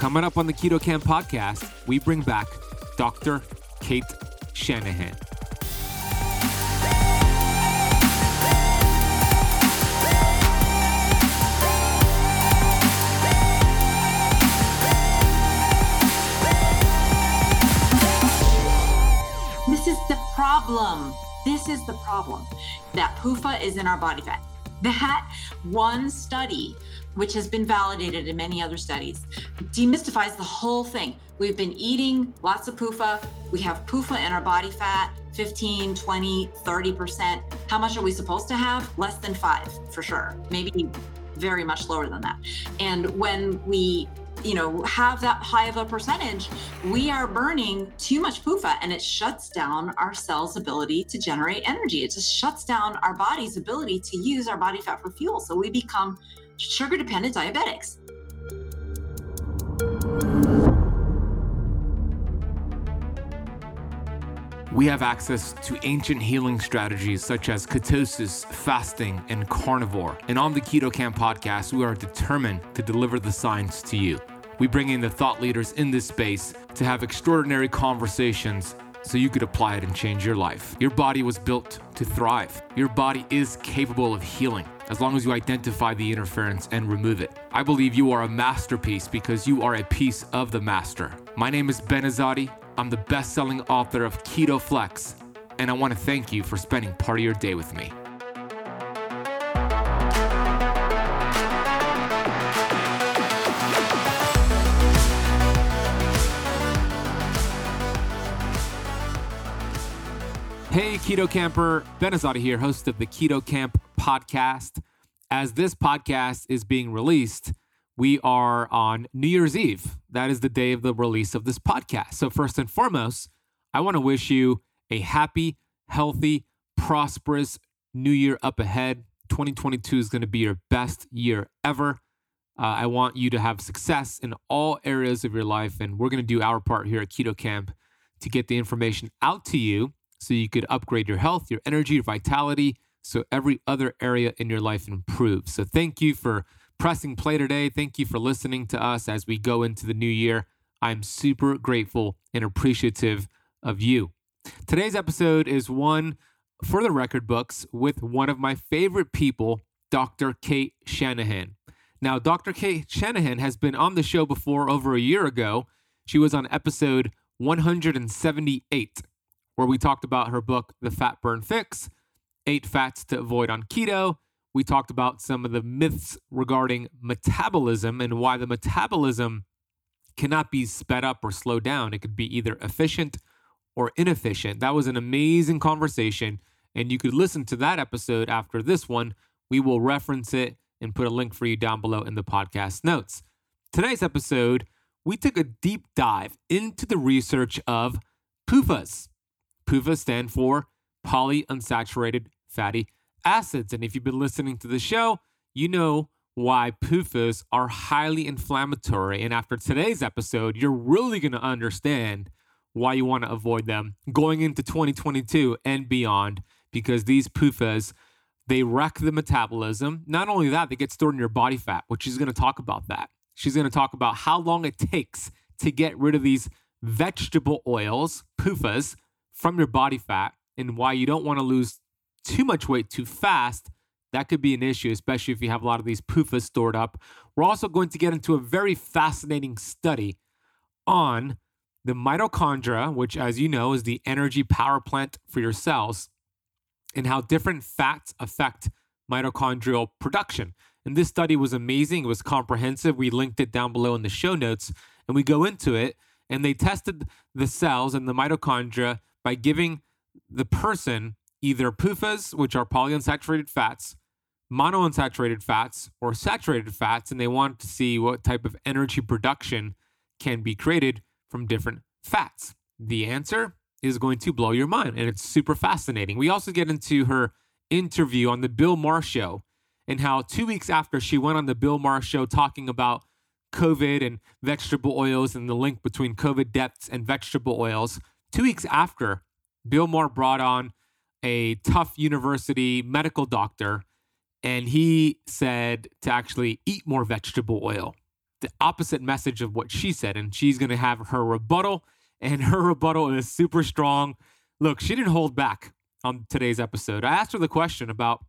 Coming up on the Keto Kamp podcast, we bring back Dr. Cate Shanahan. This is the problem. This is the problem. That PUFA is in our body fat. That one study, which has been validated in many other studies, demystifies the whole thing. We've been eating lots of PUFA. We have PUFA in our body fat 15, 20, 30%. How much are we supposed to have? Less than five, for sure. Maybe very much lower than that. And when we you know have that high of a percentage we are burning too much PUFA and it shuts down our cells ability to generate energy it just shuts down our body's ability to use our body fat for fuel so we become sugar dependent diabetics We have access to ancient healing strategies such as ketosis, fasting, and carnivore. And on the Keto Kamp podcast, we are determined to deliver the science to you. We bring in the thought leaders in this space to have extraordinary conversations so you could apply it and change your life. Your body was built to thrive. Your body is capable of healing as long as you identify the interference and remove it. I believe you are a masterpiece because you are a piece of the master. My name is Ben Azadi. I'm the best selling author of Keto Flex, and I want to thank you for spending part of your day with me. Hey, Keto Kamper, Ben here, host of the Keto Kamp podcast. As this podcast is being released, we are on New Year's Eve. That is the day of the release of this podcast. So, first and foremost, I want to wish you a happy, healthy, prosperous new year up ahead. 2022 is going to be your best year ever. Uh, I want you to have success in all areas of your life. And we're going to do our part here at Keto Kamp to get the information out to you so you could upgrade your health, your energy, your vitality, so every other area in your life improves. So, thank you for pressing play today. Thank you for listening to us as we go into the new year. I'm super grateful and appreciative of you. Today's episode is one for the record books with one of my favorite people, Dr. Cate Shanahan. Now, Dr. Cate Shanahan has been on the show before over a year ago. She was on episode 178 where we talked about her book, The Fat Burn Fix Eight Fats to Avoid on Keto. We talked about some of the myths regarding metabolism and why the metabolism cannot be sped up or slowed down. It could be either efficient or inefficient. That was an amazing conversation. And you could listen to that episode after this one. We will reference it and put a link for you down below in the podcast notes. Today's episode, we took a deep dive into the research of PUFAs. PUFA stand for polyunsaturated fatty acids. And if you've been listening to the show, you know why PUFAs are highly inflammatory. And after today's episode, you're really going to understand why you want to avoid them going into 2022 and beyond because these PUFAs they wreck the metabolism. Not only that, they get stored in your body fat, which she's going to talk about that. She's going to talk about how long it takes to get rid of these vegetable oils, PUFAs, from your body fat and why you don't want to lose too much weight too fast. That could be an issue, especially if you have a lot of these PUFAs stored up. We're also going to get into a very fascinating study on the mitochondria, which, as you know, is the energy power plant for your cells, and how different fats affect mitochondrial production. And this study was amazing. It was comprehensive. We linked it down below in the show notes, and we go into it. And they tested the cells and the mitochondria by giving the person either PUFAs, which are polyunsaturated fats, monounsaturated fats, or saturated fats, and they want to see what type of energy production can be created from different fats. The answer is going to blow your mind, and it's super fascinating. We also get into her interview on the Bill Maher show and how two weeks after she went on the Bill Maher show talking about COVID and vegetable oils and the link between COVID deaths and vegetable oils, two weeks after, Bill Maher brought on a Tufts university medical doctor, and he said to actually eat more vegetable oil. the opposite message of what she said. And she's going to have her rebuttal, and her rebuttal is super strong. Look, she didn't hold back on today's episode. I asked her the question about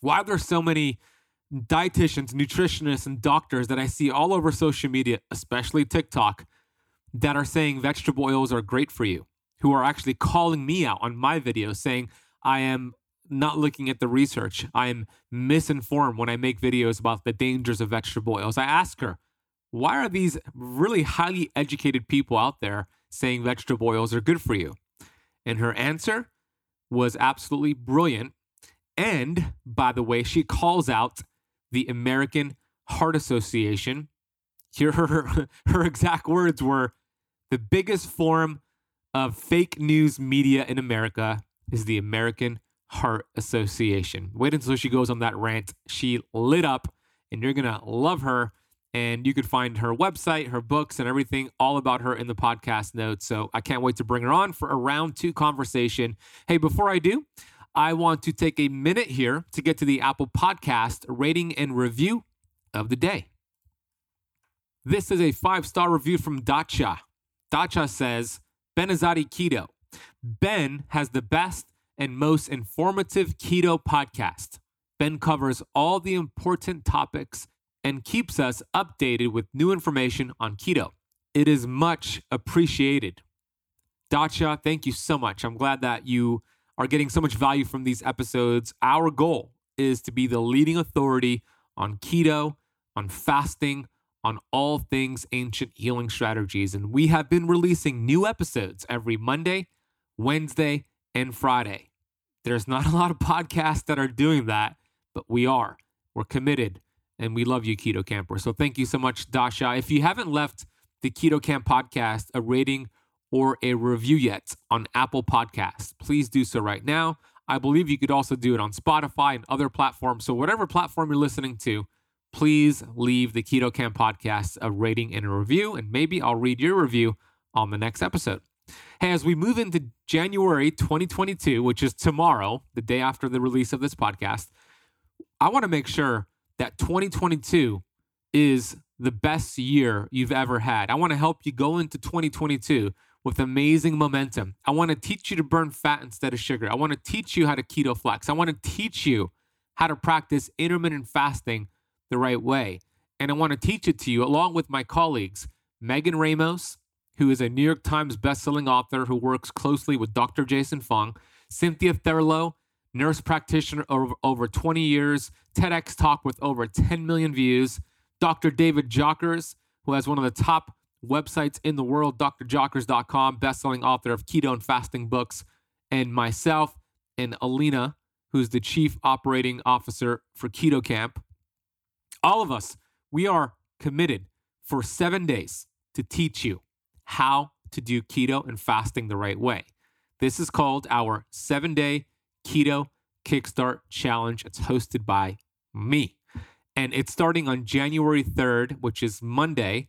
why there's so many dietitians, nutritionists, and doctors that I see all over social media, especially TikTok, that are saying vegetable oils are great for you, who are actually calling me out on my videos saying I am not looking at the research. I am misinformed when I make videos about the dangers of vegetable oils. I ask her, why are these really highly educated people out there saying vegetable oils are good for you? And her answer was absolutely brilliant. And by the way, she calls out the American Heart Association. Here, her, her exact words were the biggest form of fake news media in America is the American Heart Association. Wait until she goes on that rant. She lit up, and you're going to love her. And you could find her website, her books, and everything all about her in the podcast notes. So I can't wait to bring her on for a round two conversation. Hey, before I do, I want to take a minute here to get to the Apple Podcast rating and review of the day. This is a five star review from Dacha. Dacha says, Ben Azadi Keto. Ben has the best and most informative keto podcast. Ben covers all the important topics and keeps us updated with new information on keto. It is much appreciated. Dacha, thank you so much. I'm glad that you are getting so much value from these episodes. Our goal is to be the leading authority on keto, on fasting, on all things ancient healing strategies. And we have been releasing new episodes every Monday, Wednesday, and Friday. There's not a lot of podcasts that are doing that, but we are. We're committed and we love you, Keto Kamper. So thank you so much, Dasha. If you haven't left the Keto Kamp podcast a rating or a review yet on Apple Podcasts, please do so right now. I believe you could also do it on Spotify and other platforms. So, whatever platform you're listening to, please leave the Keto Kamp podcast a rating and a review, and maybe I'll read your review on the next episode. Hey, as we move into January 2022, which is tomorrow, the day after the release of this podcast, I want to make sure that 2022 is the best year you've ever had. I want to help you go into 2022 with amazing momentum. I want to teach you to burn fat instead of sugar. I want to teach you how to keto flex. I want to teach you how to practice intermittent fasting the right way. And I want to teach it to you along with my colleagues, Megan Ramos, who is a New York Times bestselling author who works closely with Dr. Jason Fung, Cynthia Thurlow, nurse practitioner over, over 20 years, TEDx talk with over 10 million views, Dr. David Jockers, who has one of the top websites in the world, drjockers.com, bestselling author of keto and fasting books, and myself and Alina, who's the chief operating officer for Keto Kamp. All of us, we are committed for seven days to teach you how to do keto and fasting the right way. This is called our seven day keto kickstart challenge. It's hosted by me. And it's starting on January 3rd, which is Monday.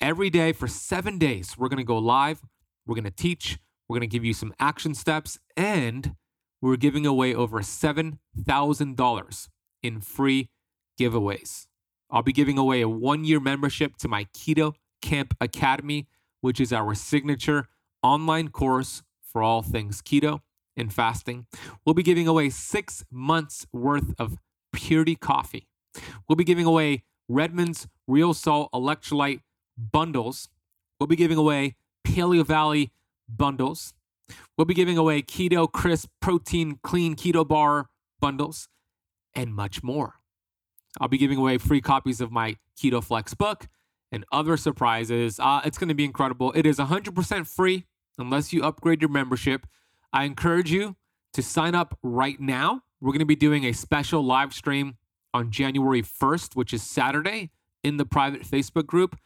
Every day for seven days, we're going to go live. We're going to teach. We're going to give you some action steps. And we're giving away over $7,000 in free giveaways. I'll be giving away a one year membership to my Keto Kamp Academy, which is our signature online course for all things keto and fasting. We'll be giving away six months worth of purity coffee. We'll be giving away Redmond's Real Salt Electrolyte bundles. We'll be giving away Paleo Valley bundles. We'll be giving away Keto Crisp Protein Clean Keto Bar bundles and much more. I'll be giving away free copies of my Keto Flex book and other surprises. Uh, it's going to be incredible. It is 100% free unless you upgrade your membership. I encourage you to sign up right now. We're going to be doing a special live stream on January 1st, which is Saturday, in the private Facebook group.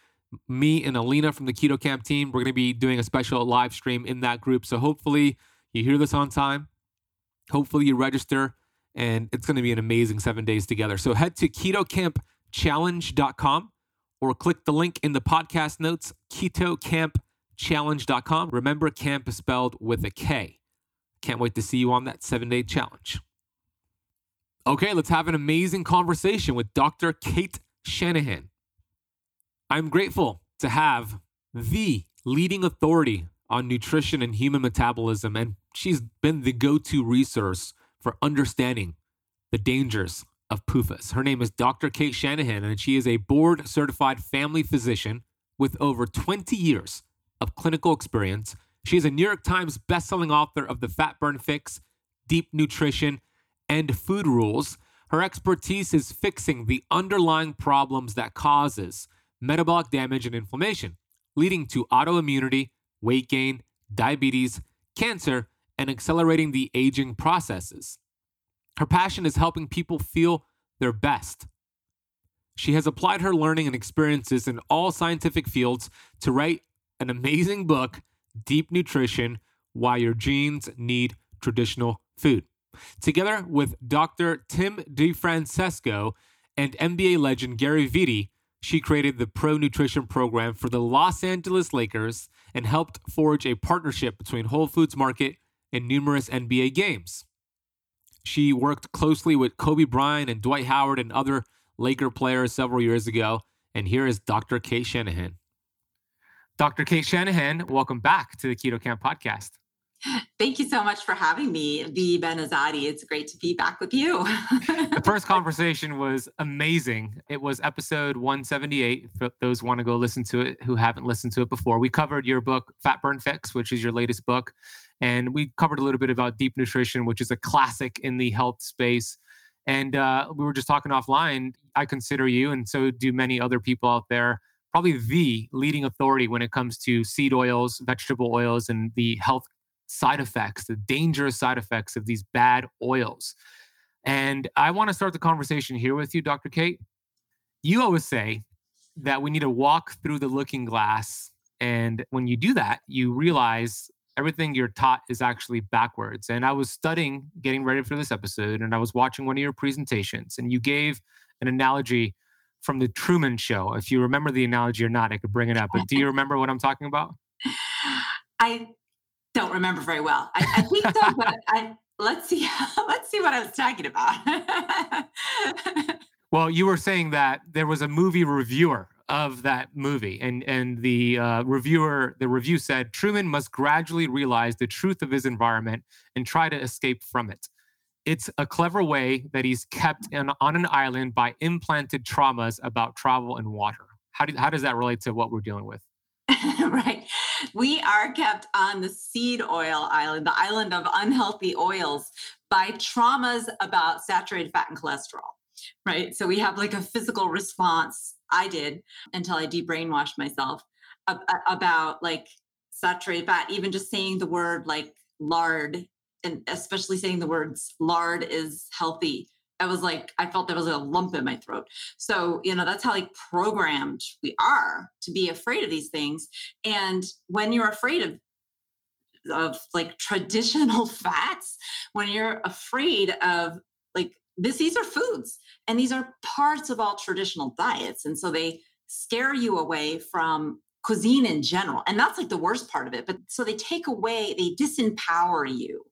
Me and Alina from the Keto Kamp team, we're going to be doing a special live stream in that group. So hopefully you hear this on time. Hopefully you register, and it's going to be an amazing seven days together. So head to ketokampchallenge.com or click the link in the podcast notes, ketokampchallenge.com. Remember, camp is spelled with a K. Can't wait to see you on that seven day challenge. Okay, let's have an amazing conversation with Dr. Cate Shanahan. I'm grateful to have the leading authority on nutrition and human metabolism, and she's been the go to resource for understanding the dangers of PUFAs. Her name is Dr. Cate Shanahan, and she is a board certified family physician with over 20 years of clinical experience. She is a New York Times bestselling author of The Fat Burn Fix, Deep Nutrition, and Food Rules. Her expertise is fixing the underlying problems that causes metabolic damage and inflammation, leading to autoimmunity, weight gain, diabetes, cancer, and accelerating the aging processes. Her passion is helping people feel their best. She has applied her learning and experiences in all scientific fields to write an amazing book, Deep Nutrition Why Your Genes Need Traditional Food. Together with Dr. Tim DiFrancesco and NBA legend Gary Vitti, she created the Pro Nutrition program for the Los Angeles Lakers and helped forge a partnership between Whole Foods Market and numerous NBA games. She worked closely with Kobe Bryant and Dwight Howard and other Laker players several years ago. And here is Dr. Cate Shanahan. Dr. Cate Shanahan, welcome back to the Keto Kamp podcast. Thank you so much for having me, the Ben Azadi. It's great to be back with you. the first conversation was amazing. It was episode 178. For those want to go listen to it who haven't listened to it before, we covered your book, Fat Burn Fix, which is your latest book. And we covered a little bit about deep nutrition, which is a classic in the health space. And uh, we were just talking offline. I consider you, and so do many other people out there, probably the leading authority when it comes to seed oils, vegetable oils, and the health side effects, the dangerous side effects of these bad oils. And I want to start the conversation here with you, Dr. Cate. You always say that we need to walk through the looking glass. And when you do that, you realize everything you're taught is actually backwards. And I was studying, getting ready for this episode, and I was watching one of your presentations, and you gave an analogy from the Truman Show. If you remember the analogy or not, I could bring it up. But do you remember what I'm talking about? I don't remember very well. I, I think so, but I, let's see. Let's see what I was talking about. well, you were saying that there was a movie reviewer of that movie, and and the uh, reviewer, the review said Truman must gradually realize the truth of his environment and try to escape from it. It's a clever way that he's kept in, on an island by implanted traumas about travel and water. How, do, how does that relate to what we're dealing with? right. We are kept on the seed oil island, the island of unhealthy oils, by traumas about saturated fat and cholesterol. Right. So we have like a physical response. I did until I debrainwashed myself about like saturated fat, even just saying the word like lard and especially saying the words lard is healthy I was like, I felt there was a lump in my throat. So, you know, that's how like programmed we are to be afraid of these things. And when you're afraid of of like traditional fats, when you're afraid of like this, these are foods and these are parts of all traditional diets. And so they scare you away from cuisine in general. And that's like the worst part of it. But so they take away, they disempower you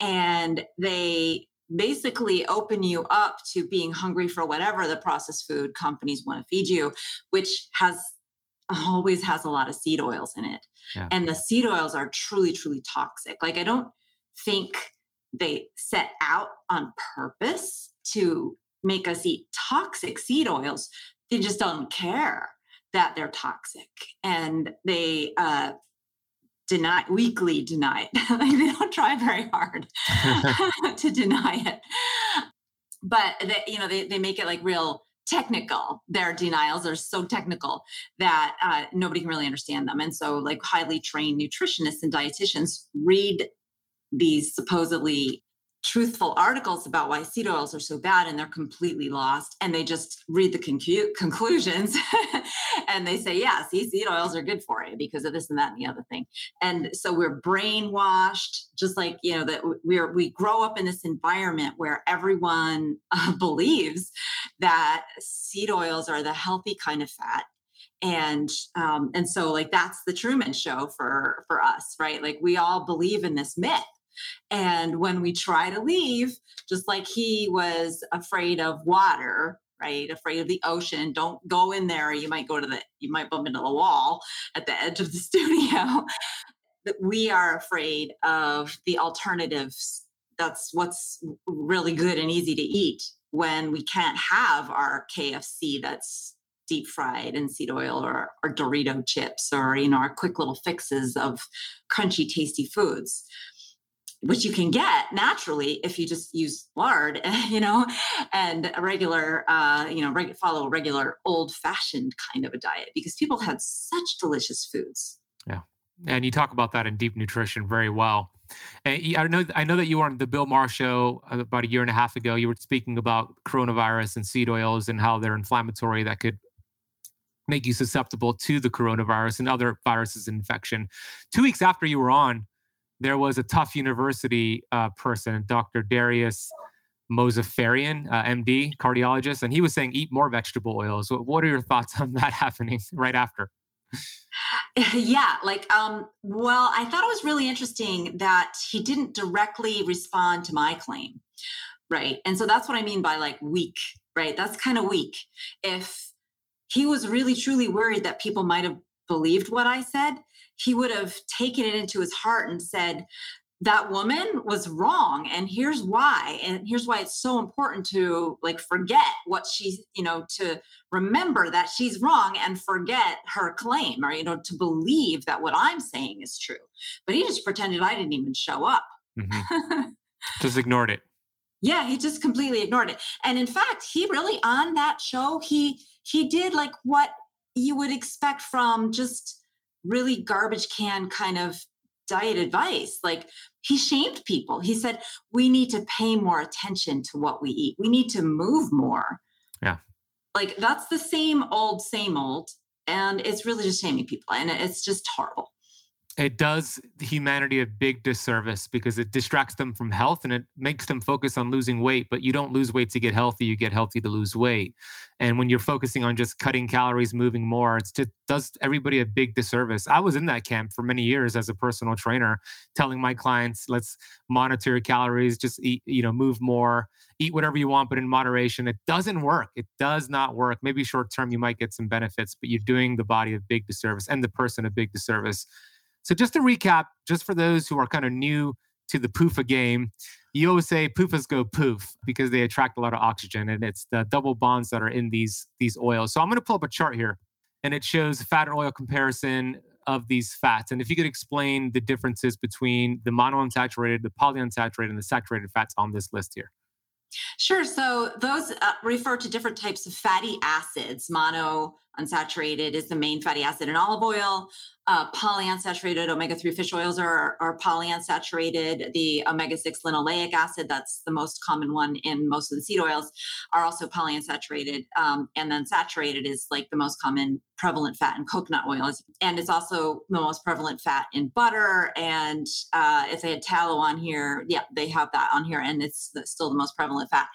and they basically open you up to being hungry for whatever the processed food companies want to feed you, which has always has a lot of seed oils in it. Yeah. And the seed oils are truly, truly toxic. Like, I don't think they set out on purpose to make us eat toxic seed oils. They just don't care that they're toxic. And they, uh, deny weakly deny it. like they don't try very hard to deny it. But they, you know, they, they make it like real technical. Their denials are so technical that uh, nobody can really understand them. And so, like highly trained nutritionists and dietitians read these supposedly truthful articles about why seed oils are so bad and they're completely lost and they just read the concu- conclusions and they say yeah see seed oils are good for you because of this and that and the other thing. And so we're brainwashed just like you know that we're we grow up in this environment where everyone uh, believes that seed oils are the healthy kind of fat. And um, and so like that's the truman show for for us right? Like we all believe in this myth and when we try to leave, just like he was afraid of water, right? Afraid of the ocean. Don't go in there. You might go to the, you might bump into the wall at the edge of the studio. that we are afraid of the alternatives. That's what's really good and easy to eat when we can't have our KFC that's deep fried in seed oil or, or Dorito chips or, you know, our quick little fixes of crunchy, tasty foods which you can get naturally if you just use lard, you know, and a regular, uh, you know, reg- follow a regular old fashioned kind of a diet because people had such delicious foods. Yeah. And you talk about that in deep nutrition very well. And I know I know that you were on the Bill Maher show about a year and a half ago. You were speaking about coronavirus and seed oils and how they're inflammatory that could make you susceptible to the coronavirus and other viruses infection. Two weeks after you were on, there was a Tufts University uh, person, Dr. Darius Mozaffarian, uh, MD, cardiologist, and he was saying eat more vegetable oils. What are your thoughts on that happening right after? yeah like um well i thought it was really interesting that he didn't directly respond to my claim right and so that's what i mean by like weak right that's kind of weak if he was really truly worried that people might have believed what i said he would have taken it into his heart and said that woman was wrong and here's why and here's why it's so important to like forget what she's you know to remember that she's wrong and forget her claim or you know to believe that what i'm saying is true. But he just pretended i didn't even show up. Mm-hmm. just ignored it. Yeah he just completely ignored it. And in fact he really on that show he he did like what you would expect from just really garbage can kind of diet advice. Like he shamed people. He said, we need to pay more attention to what we eat. We need to move more. Yeah. Like that's the same old, same old. And it's really just shaming people. And it's just horrible it does humanity a big disservice because it distracts them from health and it makes them focus on losing weight but you don't lose weight to get healthy you get healthy to lose weight. And when you're focusing on just cutting calories moving more it does everybody a big disservice. I was in that camp for many years as a personal trainer telling my clients let's monitor your calories just eat you know move more eat whatever you want but in moderation. It doesn't work. It does not work. Maybe short term you might get some benefits but you're doing the body a big disservice and the person a big disservice so just to recap, just for those who are kind of new to the PUFA game, you always say PUFAs go poof because they attract a lot of oxygen, and it's the double bonds that are in these these oils. So I'm going to pull up a chart here, and it shows fat and oil comparison of these fats. And if you could explain the differences between the monounsaturated, the polyunsaturated, and the saturated fats on this list here. Sure. So those uh, refer to different types of fatty acids. Mono unsaturated is the main fatty acid in olive oil. Uh, polyunsaturated omega-3 fish oils are, are polyunsaturated. The omega-6 linoleic acid, that's the most common one in most of the seed oils, are also polyunsaturated. Um, and then saturated is like the most common prevalent fat in coconut oils. And it's also the most prevalent fat in butter. And uh, if they had tallow on here, yeah, they have that on here. And it's still the most prevalent fat.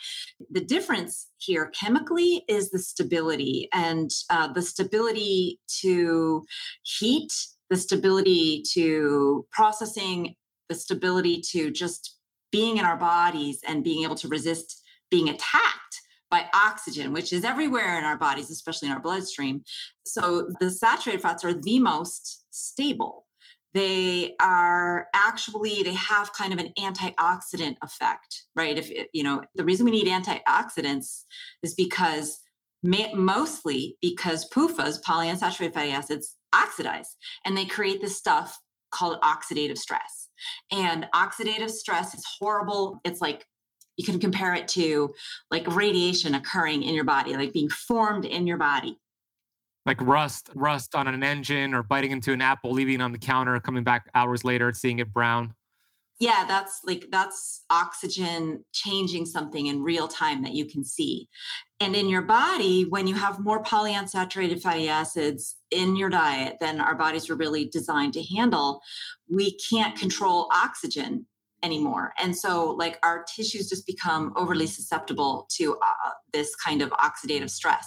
The difference here chemically is the stability and uh, the stability to heat, the stability to processing, the stability to just being in our bodies and being able to resist being attacked by oxygen, which is everywhere in our bodies, especially in our bloodstream. So the saturated fats are the most stable they are actually they have kind of an antioxidant effect right if you know the reason we need antioxidants is because mostly because PUFAs, polyunsaturated fatty acids, oxidize and they create this stuff called oxidative stress. And oxidative stress is horrible. It's like you can compare it to like radiation occurring in your body, like being formed in your body like rust, rust on an engine or biting into an apple, leaving it on the counter, coming back hours later, seeing it brown. Yeah, that's like that's oxygen changing something in real time that you can see. And in your body, when you have more polyunsaturated fatty acids in your diet than our bodies were really designed to handle, we can't control oxygen anymore. And so, like, our tissues just become overly susceptible to uh, this kind of oxidative stress.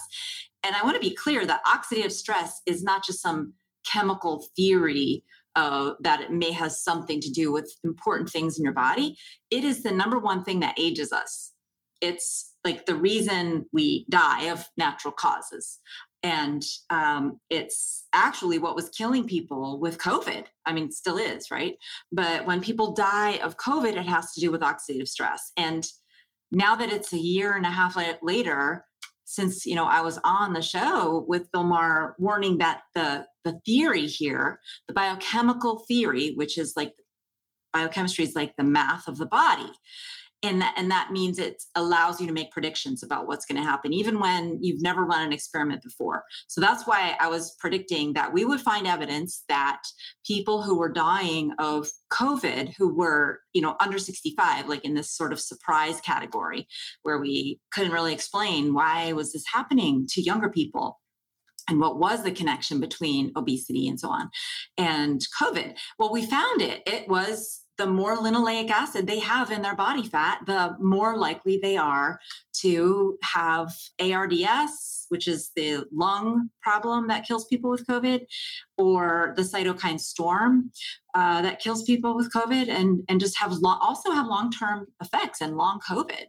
And I want to be clear that oxidative stress is not just some chemical theory uh, that it may have something to do with important things in your body. It is the number one thing that ages us. it's like the reason we die of natural causes and um, it's actually what was killing people with covid i mean still is right but when people die of covid it has to do with oxidative stress and now that it's a year and a half later since you know i was on the show with bill maher warning that the the theory here the biochemical theory which is like biochemistry is like the math of the body and that and that means it allows you to make predictions about what's going to happen even when you've never run an experiment before. So that's why i was predicting that we would find evidence that people who were dying of covid who were you know under 65 like in this sort of surprise category where we couldn't really explain why was this happening to younger people and what was the connection between obesity and so on and covid. Well we found it. It was the more linoleic acid they have in their body fat, the more likely they are to have ARDS, which is the lung problem that kills people with COVID, or the cytokine storm uh, that kills people with COVID, and and just have lo- also have long term effects and long COVID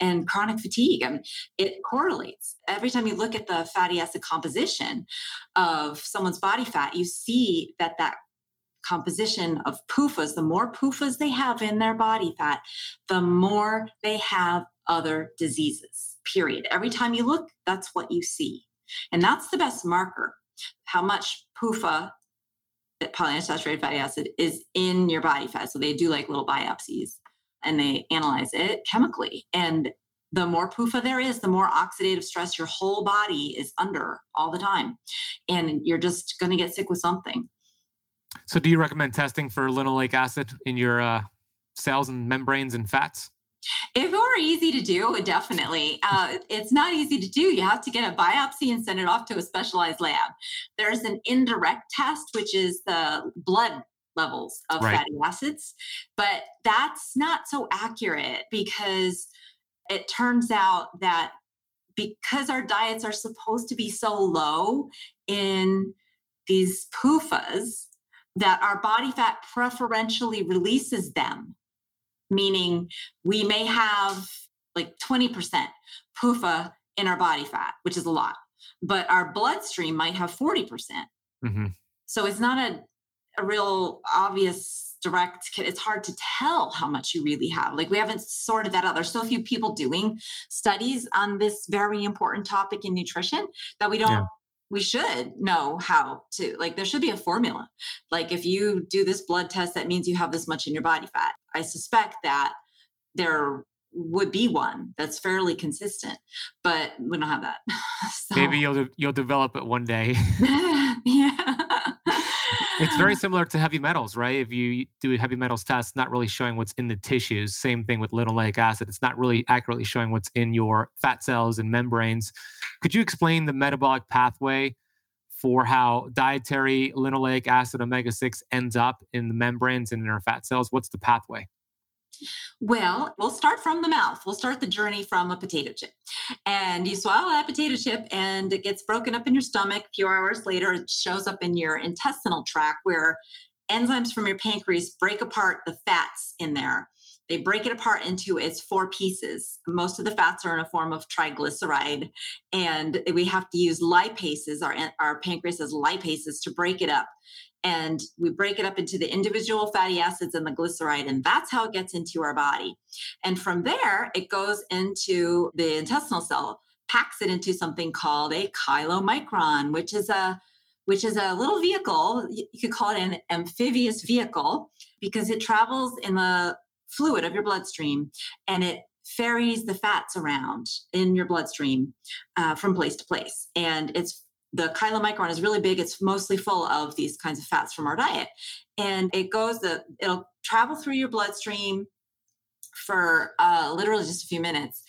and chronic fatigue. and it correlates every time you look at the fatty acid composition of someone's body fat. You see that that composition of PUFAs, the more PUFAs they have in their body fat, the more they have other diseases, period. Every time you look, that's what you see. And that's the best marker. How much PUFA, that polyunsaturated fatty acid, is in your body fat. So they do like little biopsies and they analyze it chemically. And the more PUFA there is, the more oxidative stress your whole body is under all the time. And you're just going to get sick with something. So, do you recommend testing for linoleic acid in your uh, cells and membranes and fats? If it were easy to do, definitely. Uh, it's not easy to do. You have to get a biopsy and send it off to a specialized lab. There's an indirect test, which is the blood levels of right. fatty acids, but that's not so accurate because it turns out that because our diets are supposed to be so low in these PUFAs, that our body fat preferentially releases them, meaning we may have like 20% PUFA in our body fat, which is a lot, but our bloodstream might have 40%. percent mm hmm So it's not a, a real obvious direct, it's hard to tell how much you really have. Like we haven't sorted that out. There's so few people doing studies on this very important topic in nutrition that we don't yeah we should know how to like there should be a formula. Like if you do this blood test that means you have this much in your body fat. I suspect that there would be one that's fairly consistent but we don't have that. So. maybe you'll de- you'll develop it one day. Yeah it's very similar to heavy metals right if you do a heavy metals test not really showing what's in the tissues same thing with linoleic acid it's not really accurately showing what's in your fat cells and membranes could you explain the metabolic pathway for how dietary linoleic acid omega 6 ends up in the membranes and in our fat cells? What's the pathway? Well, we'll start from the mouth. We'll start the journey from a potato chip. And you swallow that potato chip and it gets broken up in your stomach. A few hours later, it shows up in your intestinal tract where enzymes from your pancreas break apart the fats in there they break it apart into its four pieces. Most of the fats are in a form of triglyceride, and we have to use lipases, our, our pancreas has lipases to break it up. And we break it up into the individual fatty acids and the glyceride, and that's how it gets into our body. And from there, it goes into the intestinal cell, packs it into something called a chylomicron, which is a which is a little vehicle. You could call it an amphibious vehicle because it travels in the fluid of your bloodstream and it ferries the fats around in your bloodstream uh, from place to place. And it's the chylomicron is really big. It's mostly full of these kinds of fats from our diet. And it goes, the, it'll travel through your bloodstream for uh, literally just a few minutes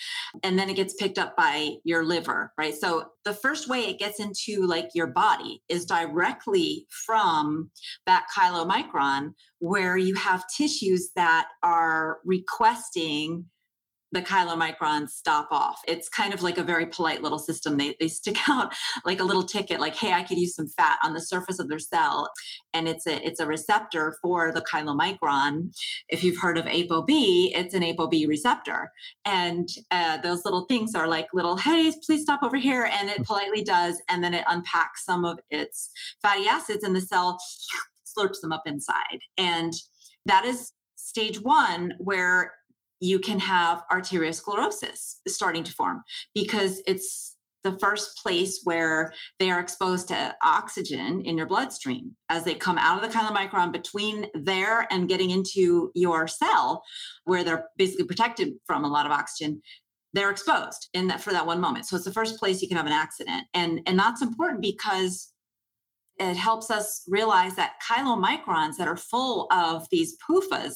and then it gets picked up by your liver right so the first way it gets into like your body is directly from that chylomicron where you have tissues that are requesting the chylomicrons stop off. It's kind of like a very polite little system. They, they stick out like a little ticket, like, hey, I could use some fat on the surface of their cell. And it's a it's a receptor for the chylomicron. If you've heard of ApoB, it's an ApoB receptor. And uh, those little things are like little, hey, please stop over here. And it politely does. And then it unpacks some of its fatty acids and the cell slurps them up inside. And that is stage one where you can have arteriosclerosis starting to form because it's the first place where they are exposed to oxygen in your bloodstream. As they come out of the chylomicron between there and getting into your cell where they're basically protected from a lot of oxygen they're exposed in that for that one moment. So it's the first place you can have an accident. And and that's important because it helps us realize that chylomicrons that are full of these PUFAs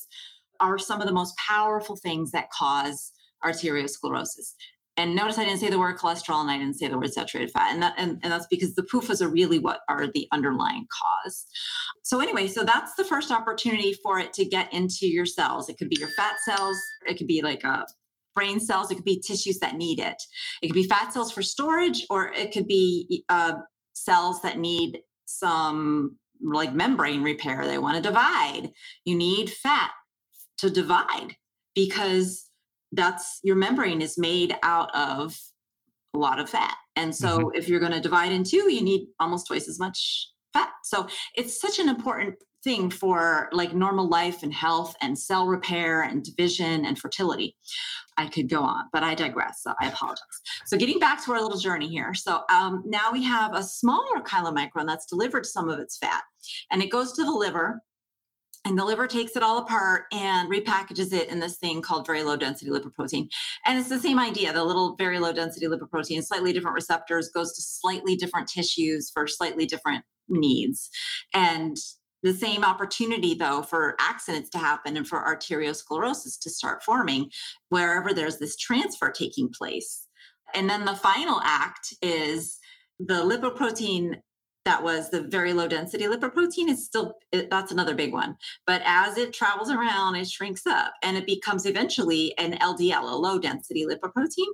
are some of the most powerful things that cause arteriosclerosis. And notice I didn't say the word cholesterol and I didn't say the word saturated fat. And, that, and, and that's because the PUFAs are really what are the underlying cause. So, anyway, so that's the first opportunity for it to get into your cells. It could be your fat cells, it could be like a uh, brain cells, it could be tissues that need it. It could be fat cells for storage, or it could be uh, cells that need some like membrane repair. They want to divide. You need fat to divide because that's your membrane is made out of a lot of fat. And so mm-hmm. if you're going to divide in two, you need almost twice as much fat. So it's such an important thing for like normal life and health and cell repair and division and fertility. I could go on, but I digress. So I apologize. So getting back to our little journey here. So um, now we have a smaller chylomicron that's delivered some of its fat and it goes to the liver and the liver takes it all apart and repackages it in this thing called very low density lipoprotein. And it's the same idea the little very low density lipoprotein slightly different receptors goes to slightly different tissues for slightly different needs. And the same opportunity though for accidents to happen and for arteriosclerosis to start forming wherever there's this transfer taking place. And then the final act is the lipoprotein that was the very low density lipoprotein is still it, that's another big one. But as it travels around it shrinks up and it becomes eventually an ldl a low density lipoprotein.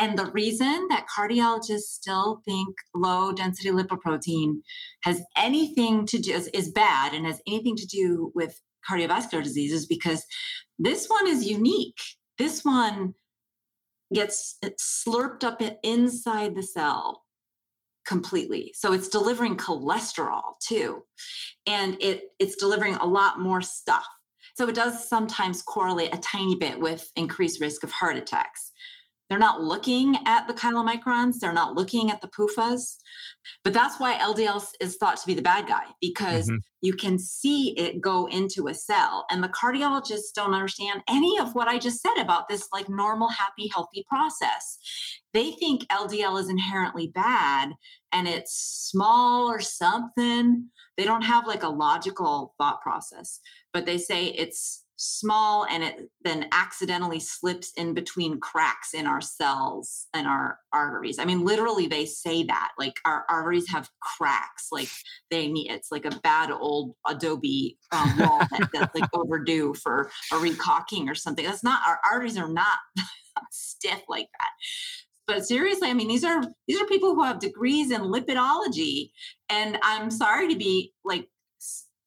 And the reason that cardiologists still think low density lipoprotein has anything to do is, is bad and has anything to do with cardiovascular disease is because this one is unique. This one gets slurped up inside the cell completely. So it's delivering cholesterol too. And it it's delivering a lot more stuff. So it does sometimes correlate a tiny bit with increased risk of heart attacks. They're not looking at the chylomicrons, they're not looking at the PUFAs. But that's why LDL is thought to be the bad guy because mm-hmm. you can see it go into a cell. And the cardiologists don't understand any of what I just said about this like normal, happy, healthy process. They think LDL is inherently bad and it's small or something. They don't have like a logical thought process, but they say it's small and it then accidentally slips in between cracks in our cells and our arteries. I mean, literally, they say that like our arteries have cracks, like they need it's like a bad old Adobe um, wall that, that's like overdue for a recaulking or something. That's not our arteries are not stiff like that. But seriously, I mean, these are these are people who have degrees in lipidology, and I'm sorry to be like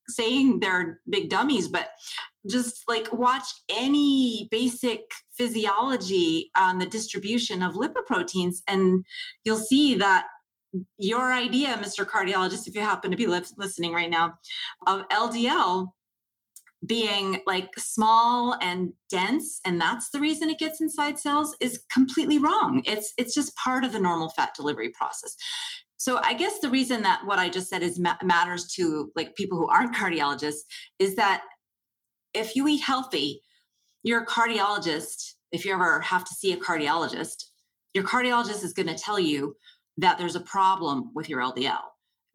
saying they're big dummies, but just like watch any basic physiology on the distribution of lipoproteins and you'll see that your idea mr cardiologist if you happen to be listening right now of ldl being like small and dense and that's the reason it gets inside cells is completely wrong. It's it's just part of the normal fat delivery process so i guess the reason that what i just said is ma- matters to like people who aren't cardiologists is that if you eat healthy, your cardiologist, if you ever have to see a cardiologist, your cardiologist is going to tell you that there's a problem with your LDL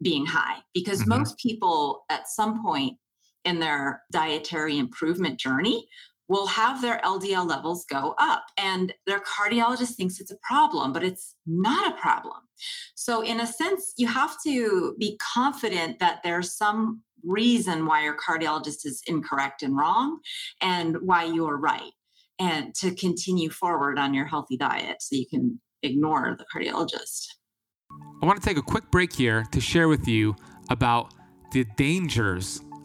being high because mm-hmm. most people at some point in their dietary improvement journey will have their LDL levels go up and their cardiologist thinks it's a problem, but it's not a problem. So, in a sense, you have to be confident that there's some reason why your cardiologist is incorrect and wrong and why you are right. and to continue forward on your healthy diet so you can ignore the cardiologist. I want to take a quick break here to share with you about the dangers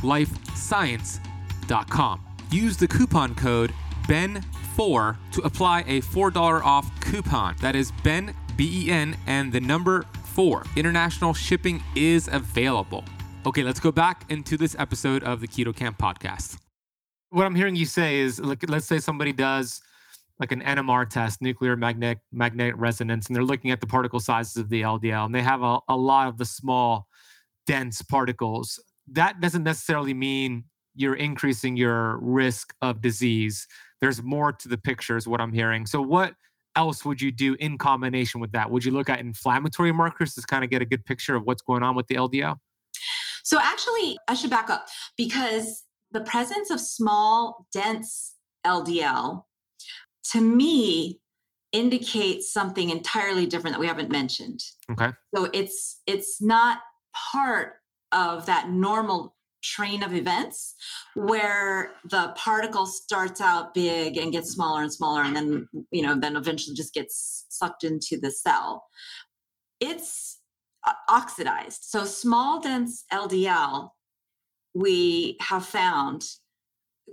purelifescience.com. Use the coupon code BEN4 to apply a $4 off coupon. That is BEN, B E N, and the number 4. International shipping is available. Okay, let's go back into this episode of the Keto Kamp podcast. What I'm hearing you say is, let's say somebody does like an NMR test, nuclear magnetic magnetic resonance, and they're looking at the particle sizes of the LDL, and they have a, a lot of the small, dense particles. That doesn't necessarily mean you're increasing your risk of disease. There's more to the picture, is what I'm hearing. So, what else would you do in combination with that? Would you look at inflammatory markers to kind of get a good picture of what's going on with the LDL? So, actually, I should back up because the presence of small, dense LDL to me indicates something entirely different that we haven't mentioned. Okay. So it's it's not part of that normal train of events where the particle starts out big and gets smaller and smaller and then you know then eventually just gets sucked into the cell it's uh, oxidized so small dense ldl we have found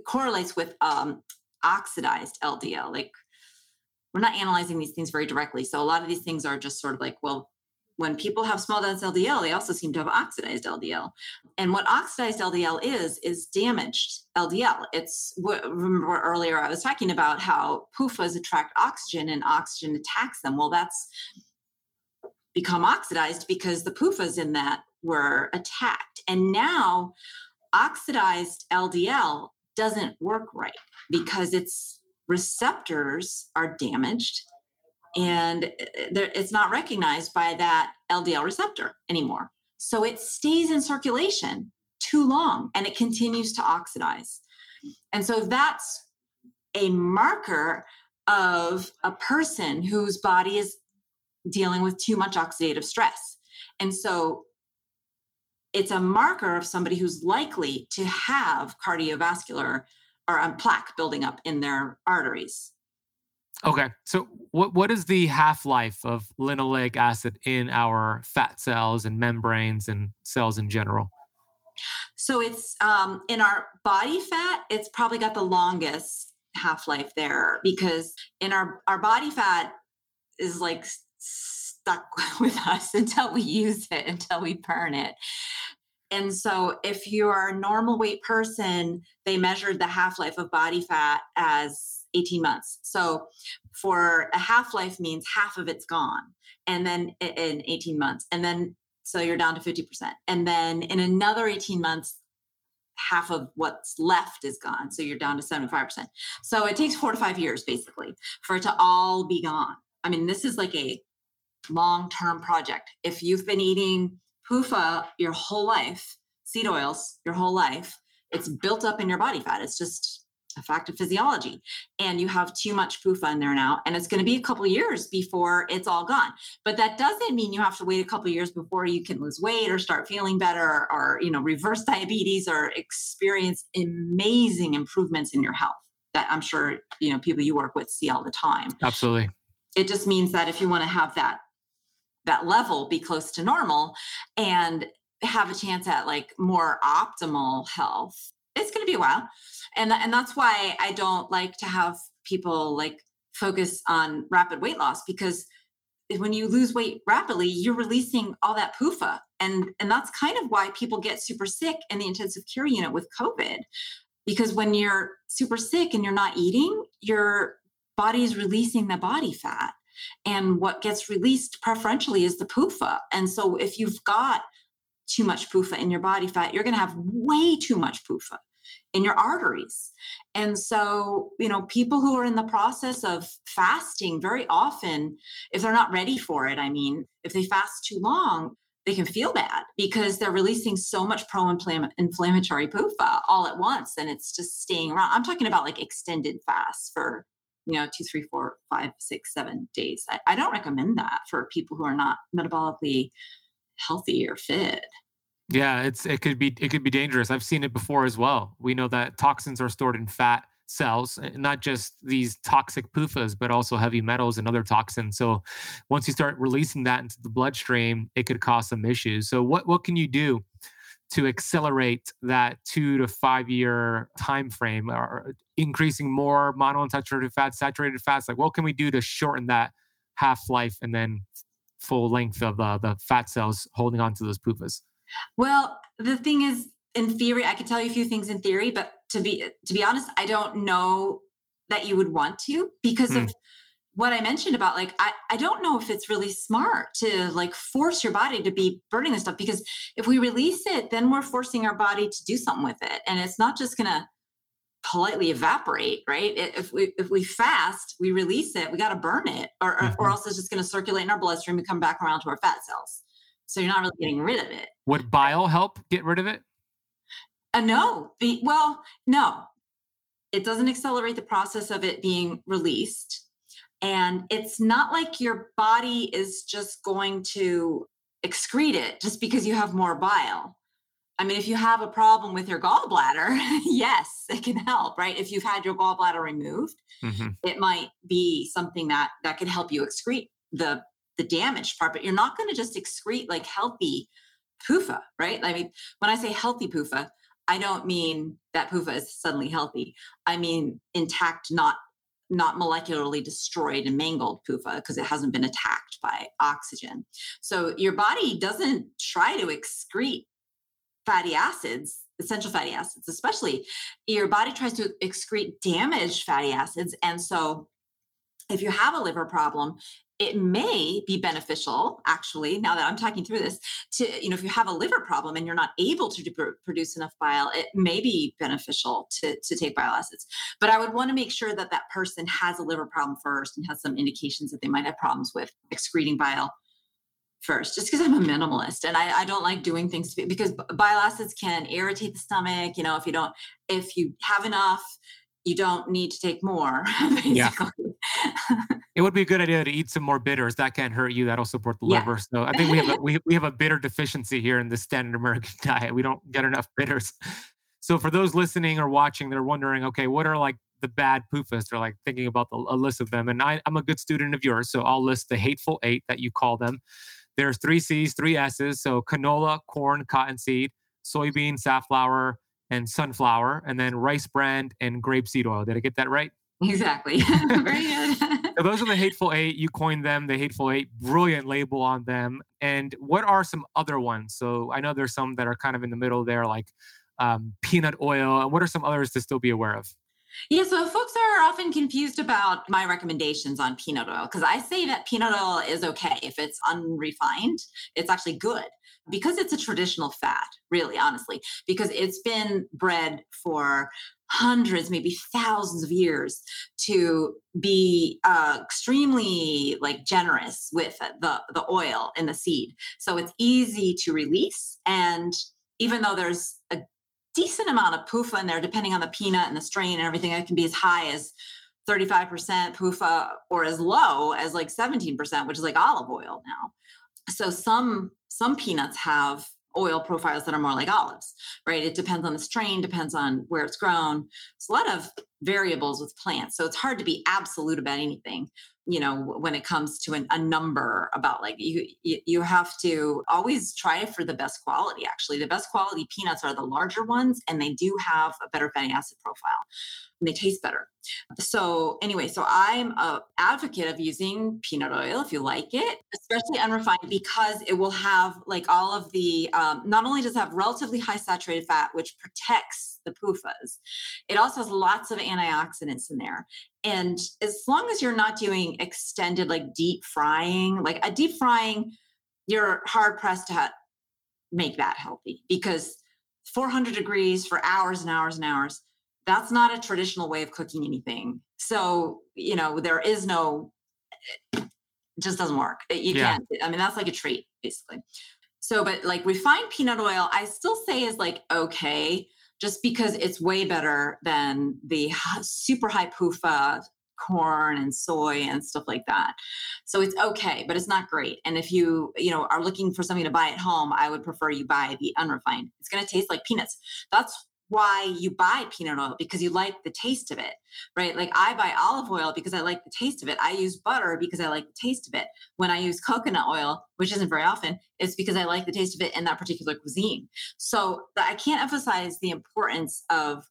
correlates with um, oxidized LDL. Like we're not analyzing these things very directly. So a lot of these things are just sort of like, well, when people have small dense LDL, they also seem to have oxidized LDL. And what oxidized LDL is, is damaged LDL. It's remember earlier I was talking about how PUFAs attract oxygen and oxygen attacks them. Well, that's become oxidized because the PUFAs in that were attacked. And now oxidized LDL doesn't work right because its receptors are damaged and uh, it's not recognized by that LDL receptor anymore. So it stays in circulation too long and it continues to oxidize. And so that's a marker of a person whose body is dealing with too much oxidative stress. And so it's a marker of somebody who's likely to have cardiovascular or um, plaque building up in their arteries. Okay, so what what is the half life of linoleic acid in our fat cells and membranes and cells in general? So it's um, in our body fat. It's probably got the longest half life there because in our our body fat is like stuck with us until we use it until we burn it and so, if you're a normal weight person, they measured the half life of body fat as 18 months. So, for a half life means half of it's gone, and then in 18 months, and then so you're down to 50%. And then in another 18 months, half of what's left is gone. So you're down to 75%. So it takes four to five years basically for it to all be gone. I mean, this is like a long term project. If you've been eating PUFA your whole life, seed oils your whole life, it's built up in your body fat. It's just a fact of physiology. And you have too much PUFA in there now, and it's going to be a couple years before it's all gone. But that doesn't mean you have to wait a couple years before you can lose weight or start feeling better or, or you know reverse diabetes or experience amazing improvements in your health that I'm sure you know people you work with see all the time. Absolutely. It just means that if you want to have that that level be close to normal and have a chance at like more optimal health it's going to be a while and and that's why i don't like to have people like focus on rapid weight loss because when you lose weight rapidly you're releasing all that PUFA. And and that's kind of why people get super sick in the intensive care unit with covid because when you're super sick and you're not eating your body is releasing the body fat. And what gets released preferentially is the PUFA. And so if you've got too much PUFA in your body fat, you're going to have way too much PUFA in your arteries. And so, you know, people who are in the process of fasting very often, if they're not ready for it, I mean, if they fast too long, they can feel bad because they're releasing so much pro inflammatory PUFA all at once and it's just staying around. I'm talking about like extended fasts for, you know, two, three, four, five, six, seven days. I, I don't recommend that for people who are not metabolically healthy or fit. Yeah, it's it could be it could be dangerous. I've seen it before as well. We know that toxins are stored in fat cells, eh, not just these toxic PUFAs, but also heavy metals and other toxins. So once you start releasing that into the bloodstream, it could cause some issues. So what what can you do to accelerate that two to five year time frame or increasing more monounsaturated fats, saturated fats? Like what can we do to shorten that half life and then full length of uh, the fat cells holding on to those PUFAs? Well, the thing is, in theory, I could tell you a few things in theory, but to be to be honest, I don't know that you would want to because of hmm. what I mentioned about like I, I don't know if it's really smart to like force your body to be burning this stuff because if we release it, then we're forcing our body to do something with it. And it's not just gonna politely evaporate, right? If we if we fast, we release it, we got to burn it, or mm-hmm. or else it's just going to circulate in our bloodstream and come back around to our fat cells. So you're not really getting rid of it. Would bile help get rid of it? Uh, no. Be, well, no. It doesn't accelerate the process of it being released. And it's not like your body is just going to excrete it just because you have more bile. I mean, if you have a problem with your gallbladder, yes, it can help, right? If you've had your gallbladder removed, mm-hmm. it might be something that that could help you excrete the the damaged part. But you're not going to just excrete like healthy PUFA, right? I mean, when I say healthy PUFA, I don't mean that PUFA is suddenly healthy. I mean intact, not not molecularly destroyed and mangled PUFA because it hasn't been attacked by oxygen. So your body doesn't try to excrete fatty acids, essential fatty acids, especially your body tries to excrete damaged fatty acids. And so if you have a liver problem, it may be beneficial actually now that i'm talking through this to you know if you have a liver problem and you're not able to produce enough bile it may be beneficial to, to take bile acids. But i would want to make sure that that person has a liver problem first and has some indications that they might have problems with excreting bile first just because i'm a minimalist and I, I, don't like doing things be, because bile acids can irritate the stomach you know if you don't if you have enough you don't need to take more basically. yeah it would be a good idea to eat some more bitters that can't hurt you that'll support the yeah. liver so i think we have a, we, we have a bitter deficiency here in the standard american diet we don't get enough bitters so for those listening or watching they're wondering okay what are like the bad PUFAs. They're like thinking about the, a list of them. And I, I'm a good student of yours. So I'll list the hateful eight that you call them. There's three C's, three S's. So canola, corn, cottonseed, soybean, safflower, and sunflower, and then rice bran and grapeseed oil. Did I get that right? Exactly. Very good. so those are the Hateful Eight. You coined them, the Hateful Eight. Brilliant label on them. And what are some other ones? So I know there's some that are kind of in the middle there, like um, peanut oil. And what are some others to still be aware of? Yeah, so folks are often confused about my recommendations on peanut oil because I say that peanut oil is okay if it's unrefined. It's actually good because it's a traditional fat, really, honestly, because it's been bred for hundreds, maybe thousands of years to be uh, extremely like generous with the the oil in the seed. So it's easy to release, and even though there's a decent amount of PUFA in there, depending on the peanut and the strain and everything. It can be as high as 35% PUFA or as low as like 17%, which is like olive oil now. So some some peanuts have oil profiles that are more like olives, right? It depends on the strain, depends on where it's grown. It's a lot of variables with plants. So it's hard to be absolute about anything you know when it comes to an, a number about like you, you you have to always try for the best quality actually the best quality peanuts are the larger ones and they do have a better fatty acid profile and they taste better so anyway so i'm a advocate of using peanut oil if you like it especially unrefined because it will have like all of the um, not only does it have relatively high saturated fat which protects the PUFAs. It also has lots of antioxidants in there. And as long as you're not doing extended, like deep frying, like a deep frying, you're hard pressed to ha- make that healthy because 400 degrees for hours and hours and hours, that's not a traditional way of cooking anything. So, you know, there is no, it just doesn't work. You yeah. can't, I mean, that's like a treat, basically. So, but like refined peanut oil, I still say is like okay just because it's way better than the super high PUFA corn and soy and stuff like that. So it's okay, but it's not great. And if you, you know, are looking for something to buy at home, I would prefer you buy the unrefined. It's going to taste like peanuts. That's why you buy peanut oil because you like the taste of it, right? Like I buy olive oil because I like the taste of it. I use butter because I like the taste of it. When I use coconut oil, which isn't very often, it's because I like the taste of it in that particular cuisine. So I can't emphasize the importance of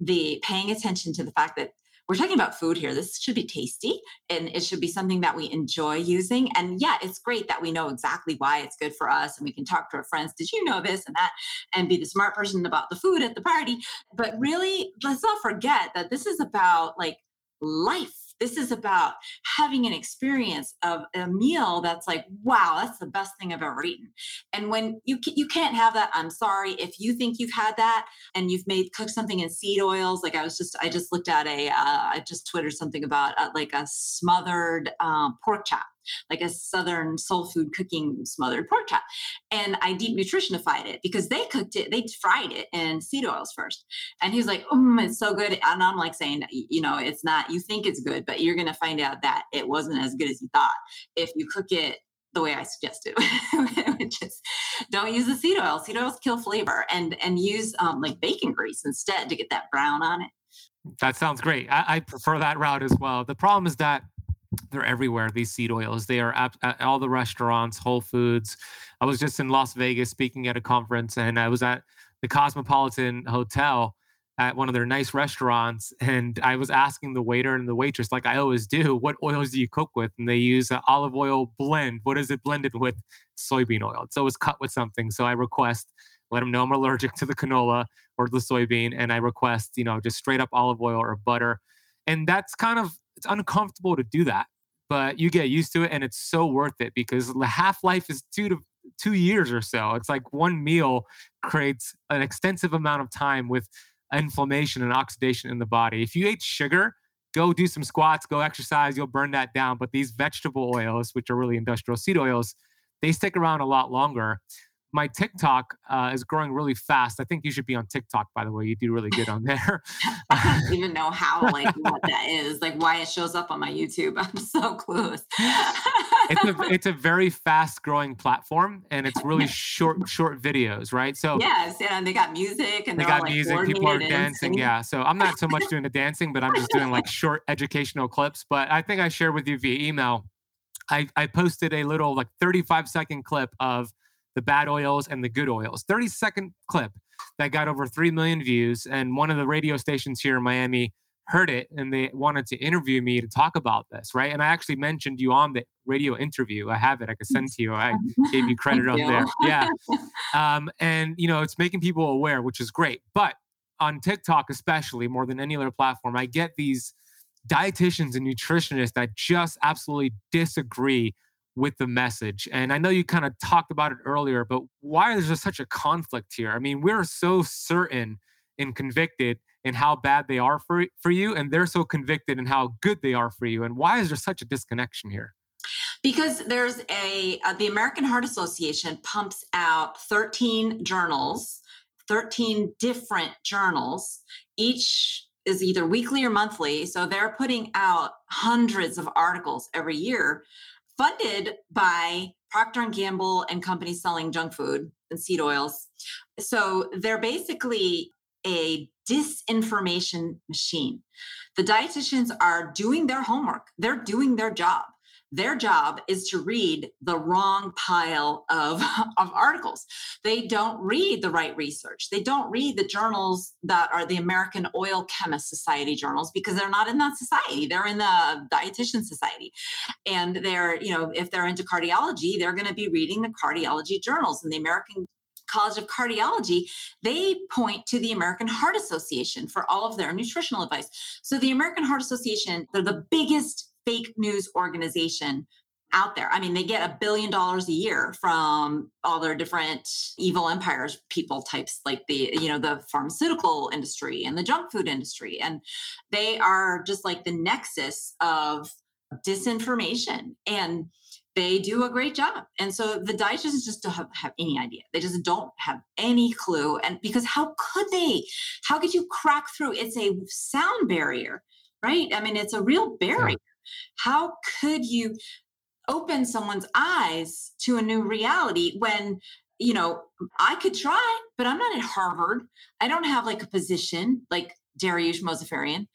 the paying attention to the fact that we're talking about food here. This should be tasty and it should be something that we enjoy using. And yeah, it's great that we know exactly why it's good for us and we can talk to our friends. Did you know this and that? And be the smart person about the food at the party. But really, let's not forget that this is about like life this is about having an experience of a meal that's like, wow, that's the best thing I've ever eaten. And when you you can't have that, I'm sorry if you think you've had that and you've made cooked something in seed oils. Like I was just I just looked at a uh, I just twittered something about uh, like a smothered um, pork chop like a southern soul food cooking smothered pork chop. And I deep nutritionified it because they cooked it, they fried it in seed oils first. And he's like, oh, it's so good. And I'm like saying, you know, it's not, you think it's good, but you're going to find out that it wasn't as good as you thought if you cook it the way I suggested, which is don't use the seed oil. Seed oils kill flavor, and and use um, like bacon grease instead to get that brown on it. That sounds great. I, I prefer that route as well. The problem is that they're everywhere. These seed oils. They are at, at, all the restaurants, Whole Foods. I was just in Las Vegas speaking at a conference, and I was at the Cosmopolitan Hotel at one of their nice restaurants, and I was asking the waiter and the waitress, like I always do, what oils do you cook with? And they use an olive oil blend. What is it blended with? Soybean oil. so It's cut with something. So I request, let them know I'm allergic to the canola or the soybean, and I request, you know, just straight up olive oil or butter. And that's kind of it's uncomfortable to do that, but you get used to it and it's so worth it because the half life is two to two years or so. It's like one meal creates an extensive amount of time with inflammation and oxidation in the body. If you ate sugar, go do some squats, go exercise, you'll burn that down. But these vegetable oils, which are really industrial seed oils, they stick around a lot longer my TikTok uh, is growing really fast. I think you should be on TikTok, by the way. You do really good on there. I don't even know how, like, what that is, like, why it shows up on my YouTube. I'm so clueless. it's a it's a very fast growing platform, and it's really short short videos, right? So yes, and they got music, and they got all, like, music. People are dancing. Yeah. So I'm not so much doing the dancing, but I'm just doing like short educational clips. But I think I shared with you via email. I, I posted a little like 35 second clip of the bad oils and the good oils. 30 second clip that got over 3 million views. And one of the radio stations here in Miami heard it and they wanted to interview me to talk about this, right? And I actually mentioned you on the radio interview. I have it. I could send to you. I gave you credit on there. Yeah. Um, and, you know, it's making people aware, which is great. But on TikTok, especially more than any other platform, I get these dietitians and nutritionists that just absolutely disagree with the message. And I know you kind of talked about it earlier, but why is there such a conflict here? I mean, we're so certain and convicted in how bad they are for, for you, and they're so convicted in how good they are for you. And why is there such a disconnection here? Because there's a, uh, the American Heart Association pumps out 13 journals 13 different journals, each is either weekly or monthly. So they're putting out hundreds of articles every year funded by Procter and Gamble and companies selling junk food and seed oils. So they're basically a disinformation machine. The dietitians are doing their homework. They're doing their job their job is to read the wrong pile of, of articles. They don't read the right research. They don't read the journals that are the American Oil Chemist Society journals because they're not in that society. They're in the dietitian society. And they're, you know, if they're into cardiology, they're going to be reading the cardiology journals and the American College of Cardiology, they point to the American Heart Association for all of their nutritional advice. So the American Heart Association, they're the biggest fake news organization out there. I mean, they get a billion dollars a year from all their different evil empires people types like the, you know, the pharmaceutical industry and the junk food industry. And they are just like the nexus of disinformation. And they do a great job. And so the dietitians just don't have, have, any idea. They just don't have any clue. And because how could they? How could you crack through? It's a sound barrier, right? I mean, it's a real barrier. How could you open someone's eyes to a new reality when you know i could try but i'm not at harvard. I don't have like a position like dariush mozaffarian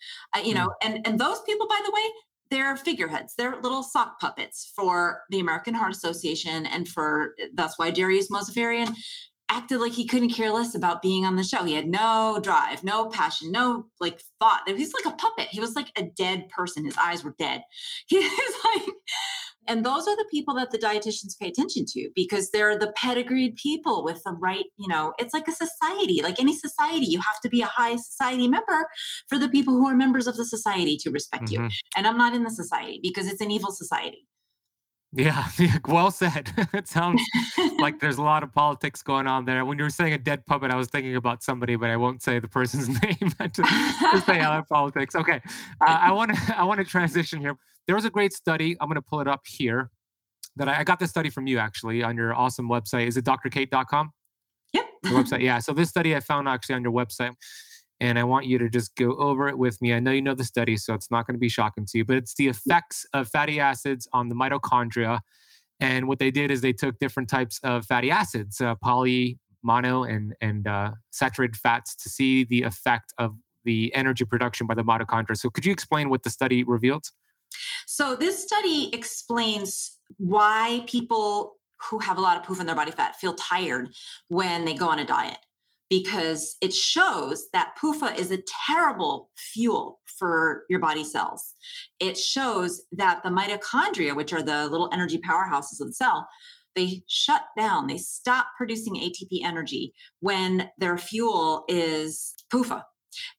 you know mm. and and those people by the way they're figureheads. They're little sock puppets for the american heart association and for that's why dariush mozaffarian acted like he couldn't care less about being on the show. He had no drive, no passion, no like thought. He's like a puppet. He was like a dead person. His eyes were dead. He was like, and those are the people that the dietitians pay attention to because they're the pedigreed people with the right, you know, it's like a society. Like any society, you have to be a high society member for the people who are members of the society to respect mm-hmm. you. And I'm not in the society because it's an evil society. Yeah, yeah, well said. it sounds like there's a lot of politics going on there. When you were saying a dead puppet, I was thinking about somebody, but I won't say the person's name to, say other politics. Okay, uh, I want to I want to transition here. There was a great study. I'm going to pull it up here. That I, I got this study from you actually on your awesome website. Is it drcate.com? Yep. The website. Yeah. So this study I found actually on your website and I want you to just go over it with me. I know you know the study, so it's not going to be shocking to you, but it's the effects of fatty acids on the mitochondria. And what they did is they took different types of fatty acids, uh, poly, mono, and and uh, saturated fats, to see the effect of the energy production by the mitochondria. So, could you explain what the study revealed? So, this study explains why people who have a lot of PUFA in their body fat feel tired when they go on a diet because it shows that PUFA is a terrible fuel for your body cells. It shows that the mitochondria, which are the little energy powerhouses of the cell, they shut down, they stop producing ATP energy when their fuel is PUFA.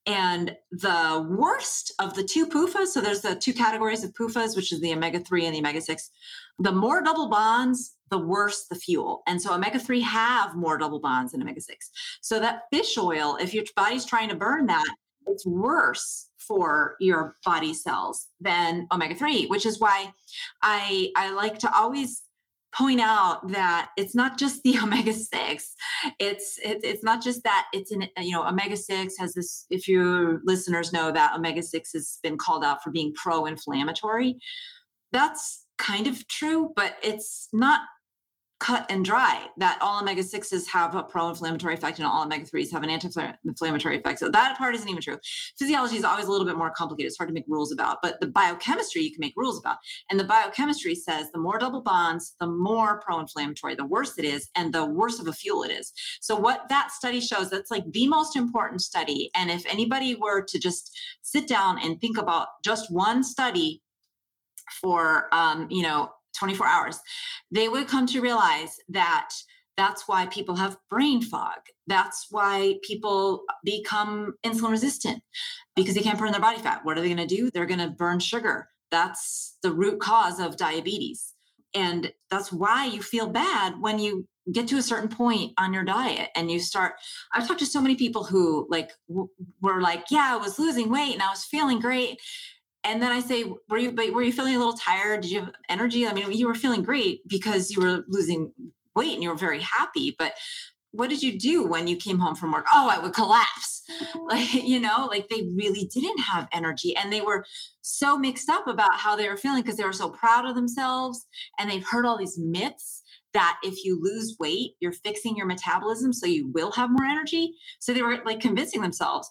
And the worst of the two PUFAs, so there's the two categories of PUFAs, which is the omega 3 and the omega 6. The more double bonds, the worse the fuel. And so omega 3 have more double bonds than omega 6. So that fish oil, if your body's trying to burn that, it's worse for your body cells than omega 3, which is why I, I like to always point out that it's not just the omega 6 it's it, it's not just that it's an you know omega 6 has this if your listeners know that omega 6 has been called out for being pro-inflammatory that's kind of true but it's not cut and dry that all omega 6s have a pro-inflammatory effect and all omega 3s have an anti-inflammatory effect. So that part isn't even true. Physiology is always a little bit more complicated. It's hard to make rules about but the biochemistry you can make rules about. And the biochemistry says the more double bonds the more pro-inflammatory the worse it is and the worse of a fuel it is. So what that study shows that's like the most important study. And if anybody were to just sit down and think about just one study for um, you know 24 hours, they would come to realize that that's why people have brain fog. That's why people become insulin resistant because they can't burn their body fat. What are they going to do? They're going to burn sugar. That's the root cause of diabetes. And that's why you feel bad when you get to a certain point on your diet and you start i've talked to so many people who like w- were like yeah i was losing weight and i was feeling great and then I say, were you but were you feeling a little tired? Did you have energy? I mean, you were feeling great because you were losing weight and you were very happy. But what did you do when you came home from work? Oh, I would collapse. Like, you know, like they really didn't have energy and they were so mixed up about how they were feeling because they were so proud of themselves and they've heard all these myths that if you lose weight, you're fixing your metabolism so you will have more energy. So they were like convincing themselves.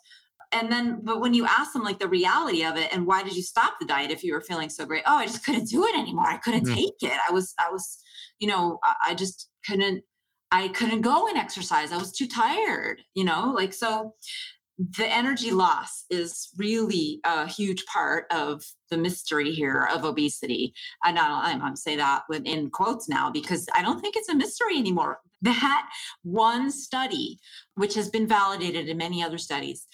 And then, but when you ask them like the reality of it and why did you stop the diet if you were feeling so great? Oh, I just couldn't do it anymore. I couldn't mm-hmm. take it. I was, I was, you know, I, I just couldn't I couldn't go and exercise. I was too tired, you know, like so the energy loss is really a huge part of the mystery here of obesity. And I'm, I'm say that in quotes now because I don't think it's a mystery anymore. That one study, which has been validated in many other studies,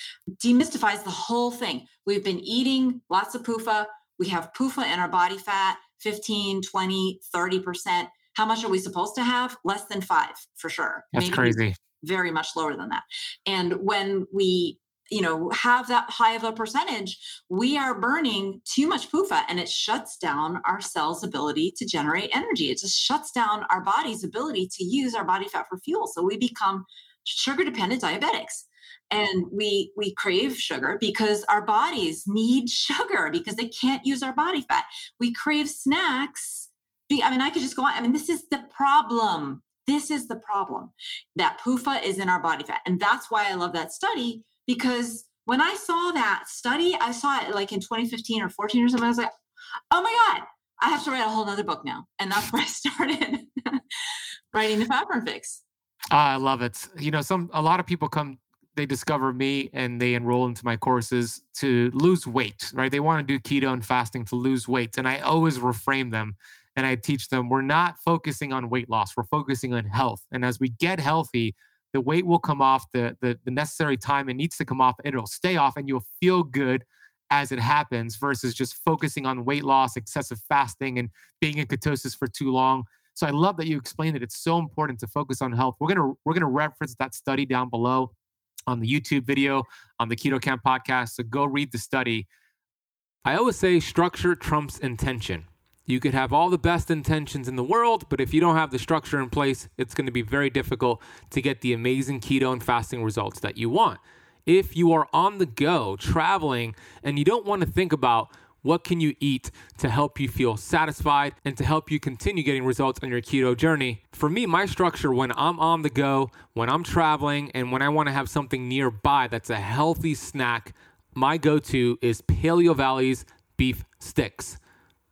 demystifies the whole thing. We've been eating lots of PUFA. We have PUFA in our body fat, 15, 20, 30%. How much are we supposed to have? Less than five for sure. That's Maybe crazy. Very much lower than that. And when we you know have that high of a percentage we are burning too much PUFA and it shuts down our cells ability to generate energy it just shuts down our body's ability to use our body fat for fuel so we become sugar dependent diabetics and we we crave sugar because our bodies need sugar because they can't use our body fat we crave snacks I mean, I could just go on. I mean, this is the problem. This is the problem that PUFA is in our body fat. And that's why I love that study because when I saw that study, I saw it like in 2015 or 14 or something. I was like, oh my God, I have to write a whole other book now. And that's where I started writing the Fat Burn Fix. Ah, I love it. You know, some a lot of people come they discover me and they enroll into my courses to lose weight, right? They want to do keto and fasting to lose weight. And I always reframe them and I teach them we're not focusing on weight loss, we're focusing on health. And as we get healthy, the weight will come off the, the, the necessary time it needs to come off, and it'll stay off, and you'll feel good as it happens versus just focusing on weight loss, excessive fasting, and being in ketosis for too long. So I love that you explained it. It's so important to focus on health. We're gonna we're gonna reference that study down below on the YouTube video on the Keto Kamp podcast. So go read the study. I always say structure trumps intention. You could have all the best intentions in the world, but if you don't have the structure in place, it's going to be very difficult to get the amazing keto and fasting results that you want. If you are on the go, traveling, and you don't want to think about what can you eat to help you feel satisfied and to help you continue getting results on your keto journey? For me, my structure when I'm on the go, when I'm traveling, and when I want to have something nearby that's a healthy snack, my go to is Paleo Valley's beef sticks.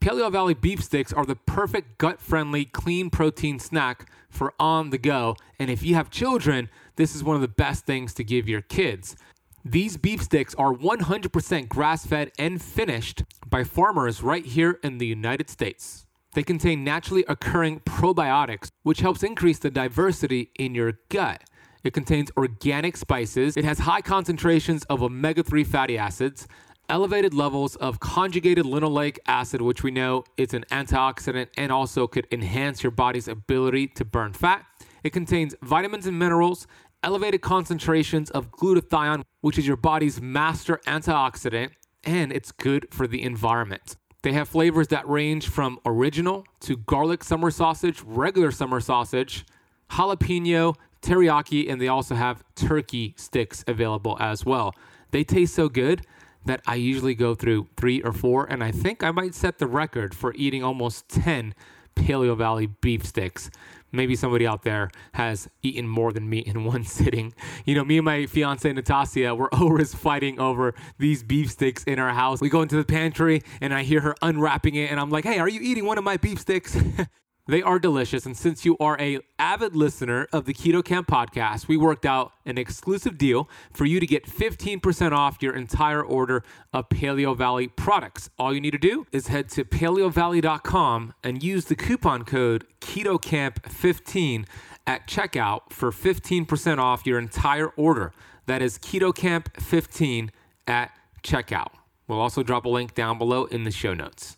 Paleo Valley beef sticks are the perfect gut friendly, clean protein snack for on the go. And if you have children, this is one of the best things to give your kids. These beef sticks are 100% grass fed and finished by farmers right here in the United States. They contain naturally occurring probiotics, which helps increase the diversity in your gut. It contains organic spices. It has high concentrations of omega 3 fatty acids, elevated levels of conjugated linoleic acid, which we know is an antioxidant and also could enhance your body's ability to burn fat. It contains vitamins and minerals, elevated concentrations of glutathione, which is your body's master antioxidant, and it's good for the environment. They have flavors that range from original to garlic summer sausage, regular summer sausage, jalapeno, teriyaki, and they also have turkey sticks available as well. They taste so good that I usually go through three or four, and I think I might set the record for eating almost 10 Paleo Valley beef sticks. Maybe somebody out there has eaten more than me in one sitting. You know, me and my fiance Natasha, we're always fighting over these beef sticks in our house. We go into the pantry and I hear her unwrapping it, and I'm like, hey, are you eating one of my beef sticks? They are delicious. And since you are a avid listener of the Keto Kamp podcast, we worked out an exclusive deal for you to get 15% off your entire order of Paleo Valley products. All you need to do is head to paleovalley.com and use the coupon code KetoKamp15 at checkout for 15% off your entire order. That is KetoKamp15 at checkout. We'll also drop a link down below in the show notes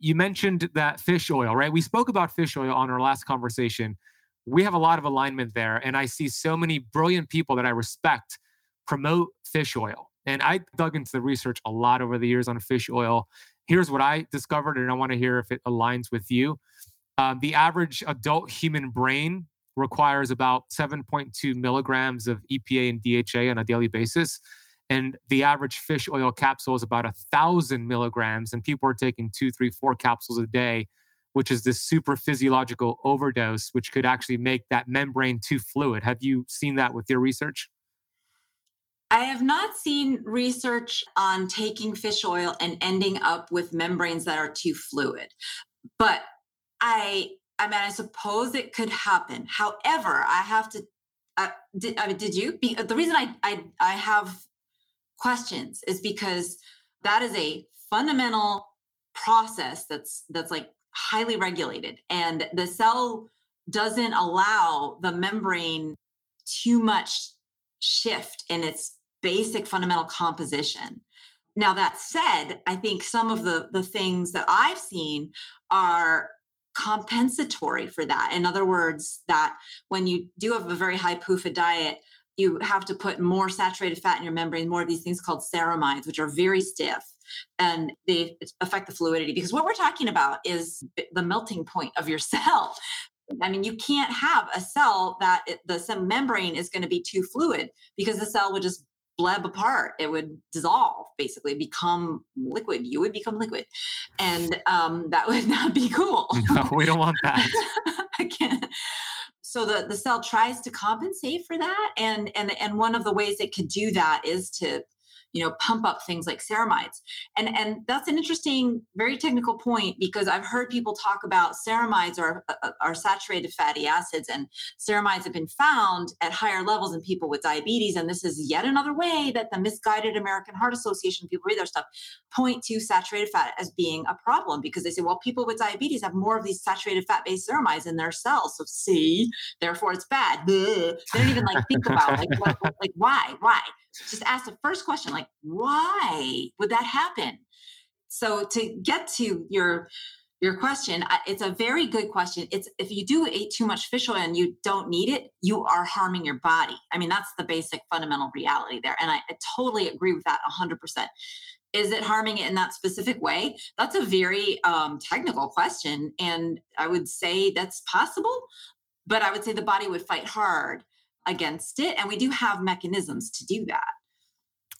you mentioned that fish oil, right? We spoke about fish oil on our last conversation. We have a lot of alignment there. And I see so many brilliant people that I respect promote fish oil. And I dug into the research a lot over the years on fish oil. Here's what I discovered, and I want to hear if it aligns with you. Um, the average adult human brain requires about 7.2 milligrams of EPA and DHA on a daily basis. And the average fish oil capsule is about a thousand milligrams, and people are taking two, three, four capsules a day, which is this super physiological overdose, which could actually make that membrane too fluid. Have you seen that with your research? I have not seen research on taking fish oil and ending up with membranes that are too fluid. But I I mean I suppose it could happen. However, I have to uh, did, I mean, did you? Be, the reason I, I I have questions is because that is a fundamental process that's that's like highly regulated and the cell doesn't allow the membrane too much shift in its basic fundamental composition. Now, that said, I think some of the, the things that I've seen are compensatory for that. In other words, that when you do have a very high PUFA diet, you have to put more saturated fat in your membrane, more of these things called ceramides, which are very stiff and they affect the fluidity. Because what we're talking about is the melting point of your cell. I mean, you can't have a cell that it, the membrane is going to be too fluid because the cell would just bleb apart. It would dissolve, basically, become liquid. You would become liquid, and um, that would not be cool. No, we don't want that. Again, so the the cell tries to compensate for that, and and and one of the ways it could do that is to you know pump up things like ceramides. And and that's an interesting very technical point because i've heard people talk about ceramides are uh, uh, are saturated fatty acids and ceramides have been found at higher levels in people with diabetes. And this is yet another way that the misguided american heart association people read their stuff point to saturated fat as being a problem because they say well people with diabetes have more of these saturated fat based ceramides in their cells. So see therefore it's bad. They don't even like think about like what, like why why just ask the first question like why would that happen? So to get to your your question it's a very good question. It's if you do eat too much fish oil and you don't need it you are harming your body. I mean that's the basic fundamental reality there and i, I totally agree with that 100% is it harming it in that specific way? That's a very um, technical question and i would say that's possible but i would say the body would fight hard against it. And we do have mechanisms to do that.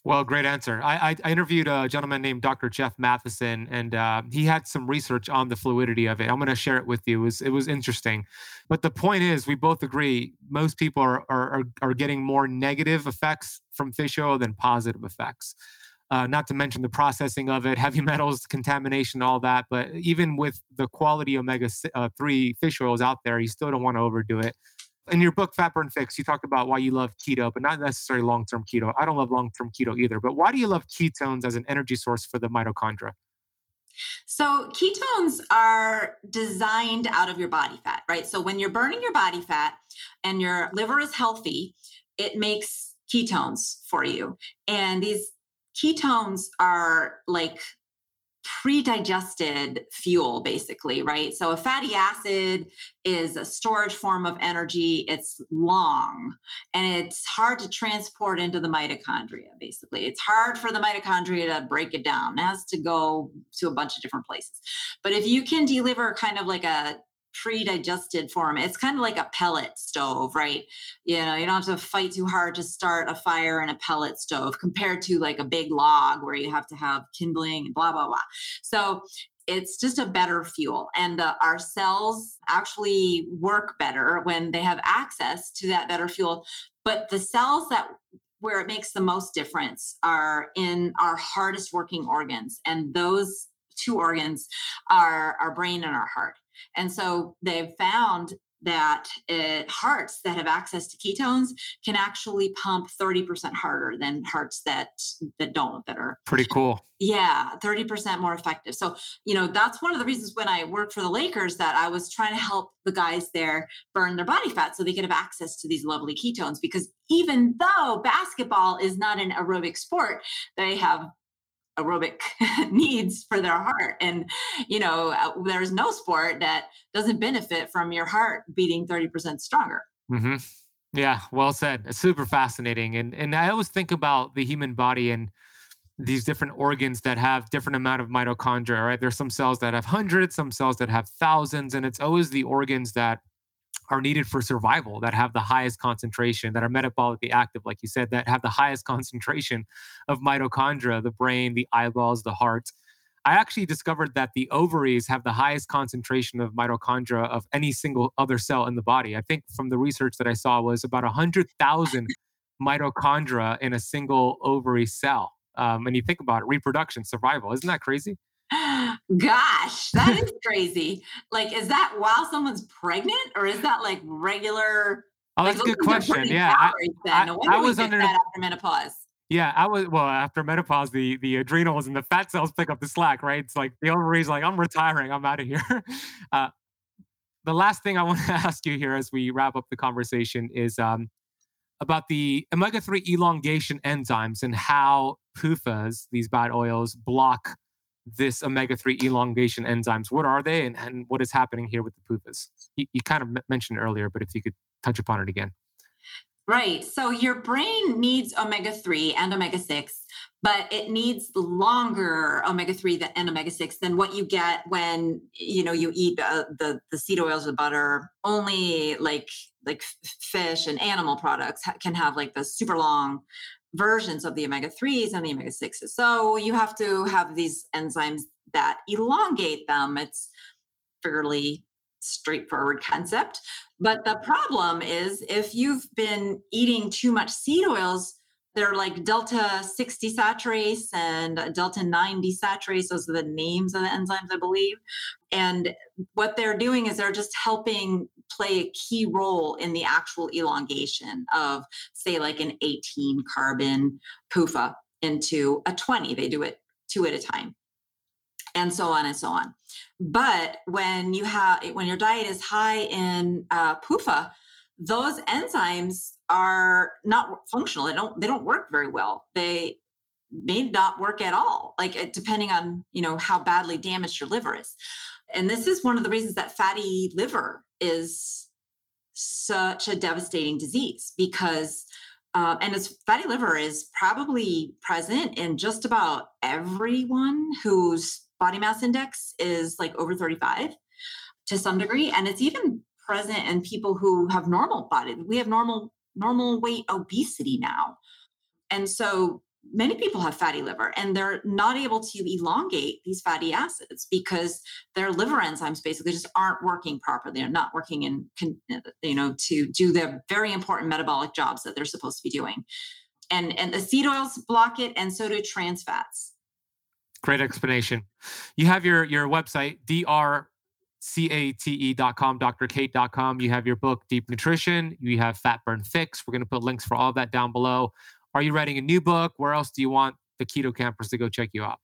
Well, great answer. I, I, interviewed a gentleman named Dr. Jeff Matheson, and uh, he had some research on the fluidity of it. I'm going to share it with you. It was, it was interesting. But the point is, we both agree most people are, are, are getting more negative effects from fish oil than positive effects. Uh, not to mention the processing of it, heavy metals, contamination, all that. But even with the quality omega uh, 3 fish oils out there, you still don't want to overdo it in your book fat burn fix you talk about why you love keto but not necessarily long-term keto. I don't love long-term keto either but why do you love ketones as an energy source for the mitochondria? So ketones are designed out of your body fat right? So when you're burning your body fat and your liver is healthy it makes ketones for you. And these ketones are like pre-digested fuel basically right? So a fatty acid is a storage form of energy. It's long and it's hard to transport into the mitochondria basically. It's hard for the mitochondria to break it down. It has to go to a bunch of different places. But if you can deliver kind of like a pre-digested form. It's kind of like a pellet stove, right? You know, you don't have to fight too hard to start a fire in a pellet stove compared to like a big log where you have to have kindling and blah blah blah. So it's just a better fuel and uh, our cells actually work better when they have access to that better fuel but the cells that where it makes the most difference are in our hardest working organs and those two organs are our brain and our heart and so they've found that it, hearts that have access to ketones can actually pump 30% harder than hearts that that don't that are pretty cool. Yeah 30% more effective. So you know that's one of the reasons when i worked for the lakers that i was trying to help the guys there burn their body fat so they could have access to these lovely ketones because even though basketball is not an aerobic sport they have aerobic needs for their heart. And you know uh, there's no sport that doesn't benefit from your heart beating 30% stronger. Mm-hmm. yeah well said. It's super fascinating. And and i always think about the human body and these different organs that have different amount of mitochondria right? There's some cells that have hundreds some cells that have thousands and it's always the organs that are needed for survival that have the highest concentration, that are metabolically active, like you said, that have the highest concentration of mitochondria, the brain, the eyeballs, the heart. I actually discovered that the ovaries have the highest concentration of mitochondria of any single other cell in the body. I think from the research that I saw was about 100,000 mitochondria in a single ovary cell. Um, and you think about it, reproduction, survival. Isn't that crazy? Gosh, that is crazy. Like, is that while someone's pregnant or is that like regular? Oh, that's like, a good question. Yeah. I, I, no I, was under that after menopause. Yeah, I was well after menopause. The the adrenals and the fat cells pick up the slack, right? It's like the ovaries, like I'm retiring, I'm out of here. Uh, the last thing I want to ask you here as we wrap up the conversation is um, about the omega three elongation enzymes and how PUFAs, these bad oils, block this omega 3 elongation enzymes. What are they and, and what is happening here with the PUFAs? You, you kind of m- mentioned earlier, but if you could touch upon it again. Right. So your brain needs omega 3 and omega 6, but it needs longer omega 3 and omega 6 than what you get when you know you eat uh, the the seed oils with butter. Only like like fish and animal products can have like the super long versions of the omega 3s and the omega 6s. So you have to have these enzymes that elongate them. It's fairly straightforward concept. But the problem is if you've been eating too much seed oils, they're like delta 6 desaturase and delta 9 desaturase. Those are the names of the enzymes, I believe. And what they're doing is they're just helping play a key role in the actual elongation of, say, like an 18 carbon PUFA into a 20. They do it two at a time and so on and so on. But when you have when your diet is high in uh, PUFA, those enzymes are not functional. They don't they don't work very well. They may not work at all. Like depending on you know how badly damaged your liver is. And this is one of the reasons that fatty liver is such a devastating disease because uh, and its fatty liver is probably present in just about everyone whose body mass index is like over 35 to some degree and it's even present in people who have normal body we have normal normal weight obesity now. And so many people have fatty liver and they're not able to elongate these fatty acids because their liver enzymes basically just aren't working properly. They're not working in you know to do the very important metabolic jobs that they're supposed to be doing. And and the seed oils block it and so do trans fats. Great explanation. You have your your website, drcate.com, drkate.com. You have your book, Deep Nutrition. You have Fat Burn Fix. We're going to put links for all that down below. Are you writing a new book? Where else do you want the Keto Kampers to go check you out?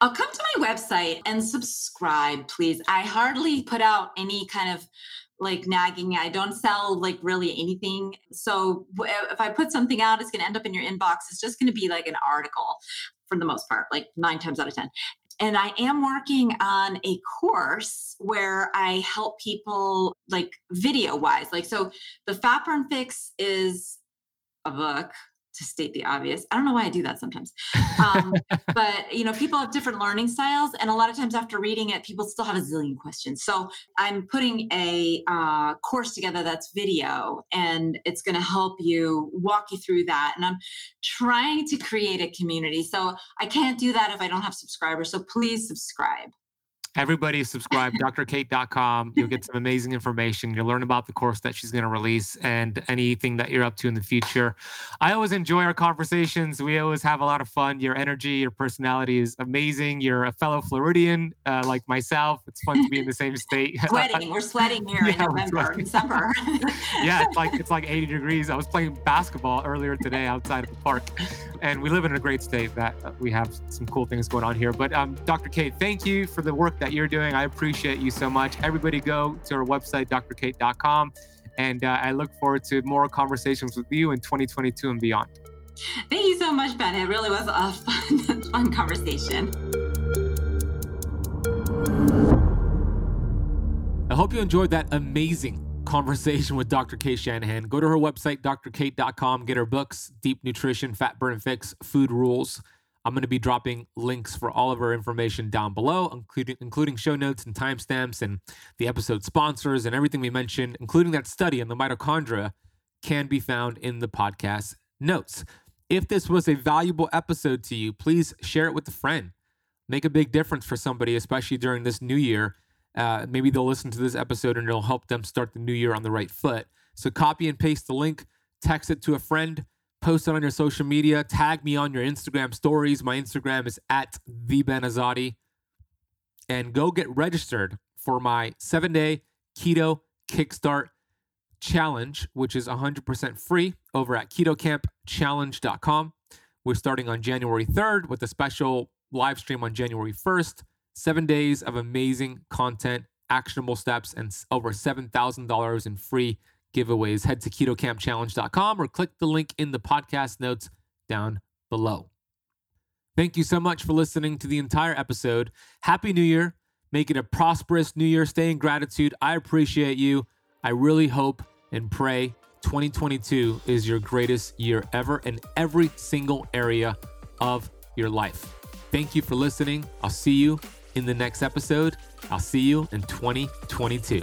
I'll come to my website and subscribe, please. I hardly put out any kind of like nagging. I don't sell like really anything. So if I put something out, it's going to end up in your inbox. It's just going to be like an article for the most part, like nine times out of 10. And I am working on a course where I help people like video wise. Like, so the Fat Burn Fix is a book to state the obvious. I don't know why I do that sometimes. Um, but you know, people have different learning styles, and a lot of times after reading it, people still have a zillion questions. So I'm putting a uh, course together that's video, and it's going to help you walk you through that. And I'm trying to create a community. So I can't do that if I don't have subscribers. So please subscribe. Everybody subscribe, drcate.com. You'll get some amazing information. You'll learn about the course that she's going to release and anything that you're up to in the future. I always enjoy our conversations. We always have a lot of fun. Your energy, your personality is amazing. You're a fellow Floridian like like myself. It's fun to be in the same state. sweating. We're sweating here yeah, in November, and summer. yeah, it's like it's like 80 degrees. I was playing basketball earlier today outside of the park. And we live in a great state that we have some cool things going on here. But um, Dr. Cate, thank you for the work that you're doing. I appreciate you so much. Everybody go to our website, drcate.com. And uh, I look forward to more conversations with you in 2022 and beyond. Thank you so much, Ben. It really was a fun, fun conversation. I hope you enjoyed that amazing conversation with Dr. Cate Shanahan. Go to her website, drcate.com, get her books, Deep Nutrition, Fat Burn Fix, Food Rules. I'm going to be dropping links for all of our information down below, including including show notes and timestamps and the episode sponsors and everything we mentioned, including that study on the mitochondria, can be found in the podcast notes. If this was a valuable episode to you, please share it with a friend. Make a big difference for somebody, especially during this new year. Uh, maybe they'll listen to this episode and it'll help them start the new year on the right foot. So copy and paste the link, text it to a friend, post it on your social media, tag me on your Instagram stories. My Instagram is at the Ben Azadi. And go get registered for my seven day keto kickstart challenge, which is 100% free over at ketokampchallenge.com. We're starting on January 3rd with a special live stream on January 1st. Seven days of amazing content, actionable steps, and over $7,000 in free giveaways. Head to ketokampchallenge.com or click the link in the podcast notes down below. Thank you so much for listening to the entire episode. Happy New Year. Make it a prosperous New Year. Stay in gratitude. I appreciate you. I really hope and pray 2022 is your greatest year ever in every single area of your life. Thank you for listening. I'll see you in the next episode. I'll see you in 2022.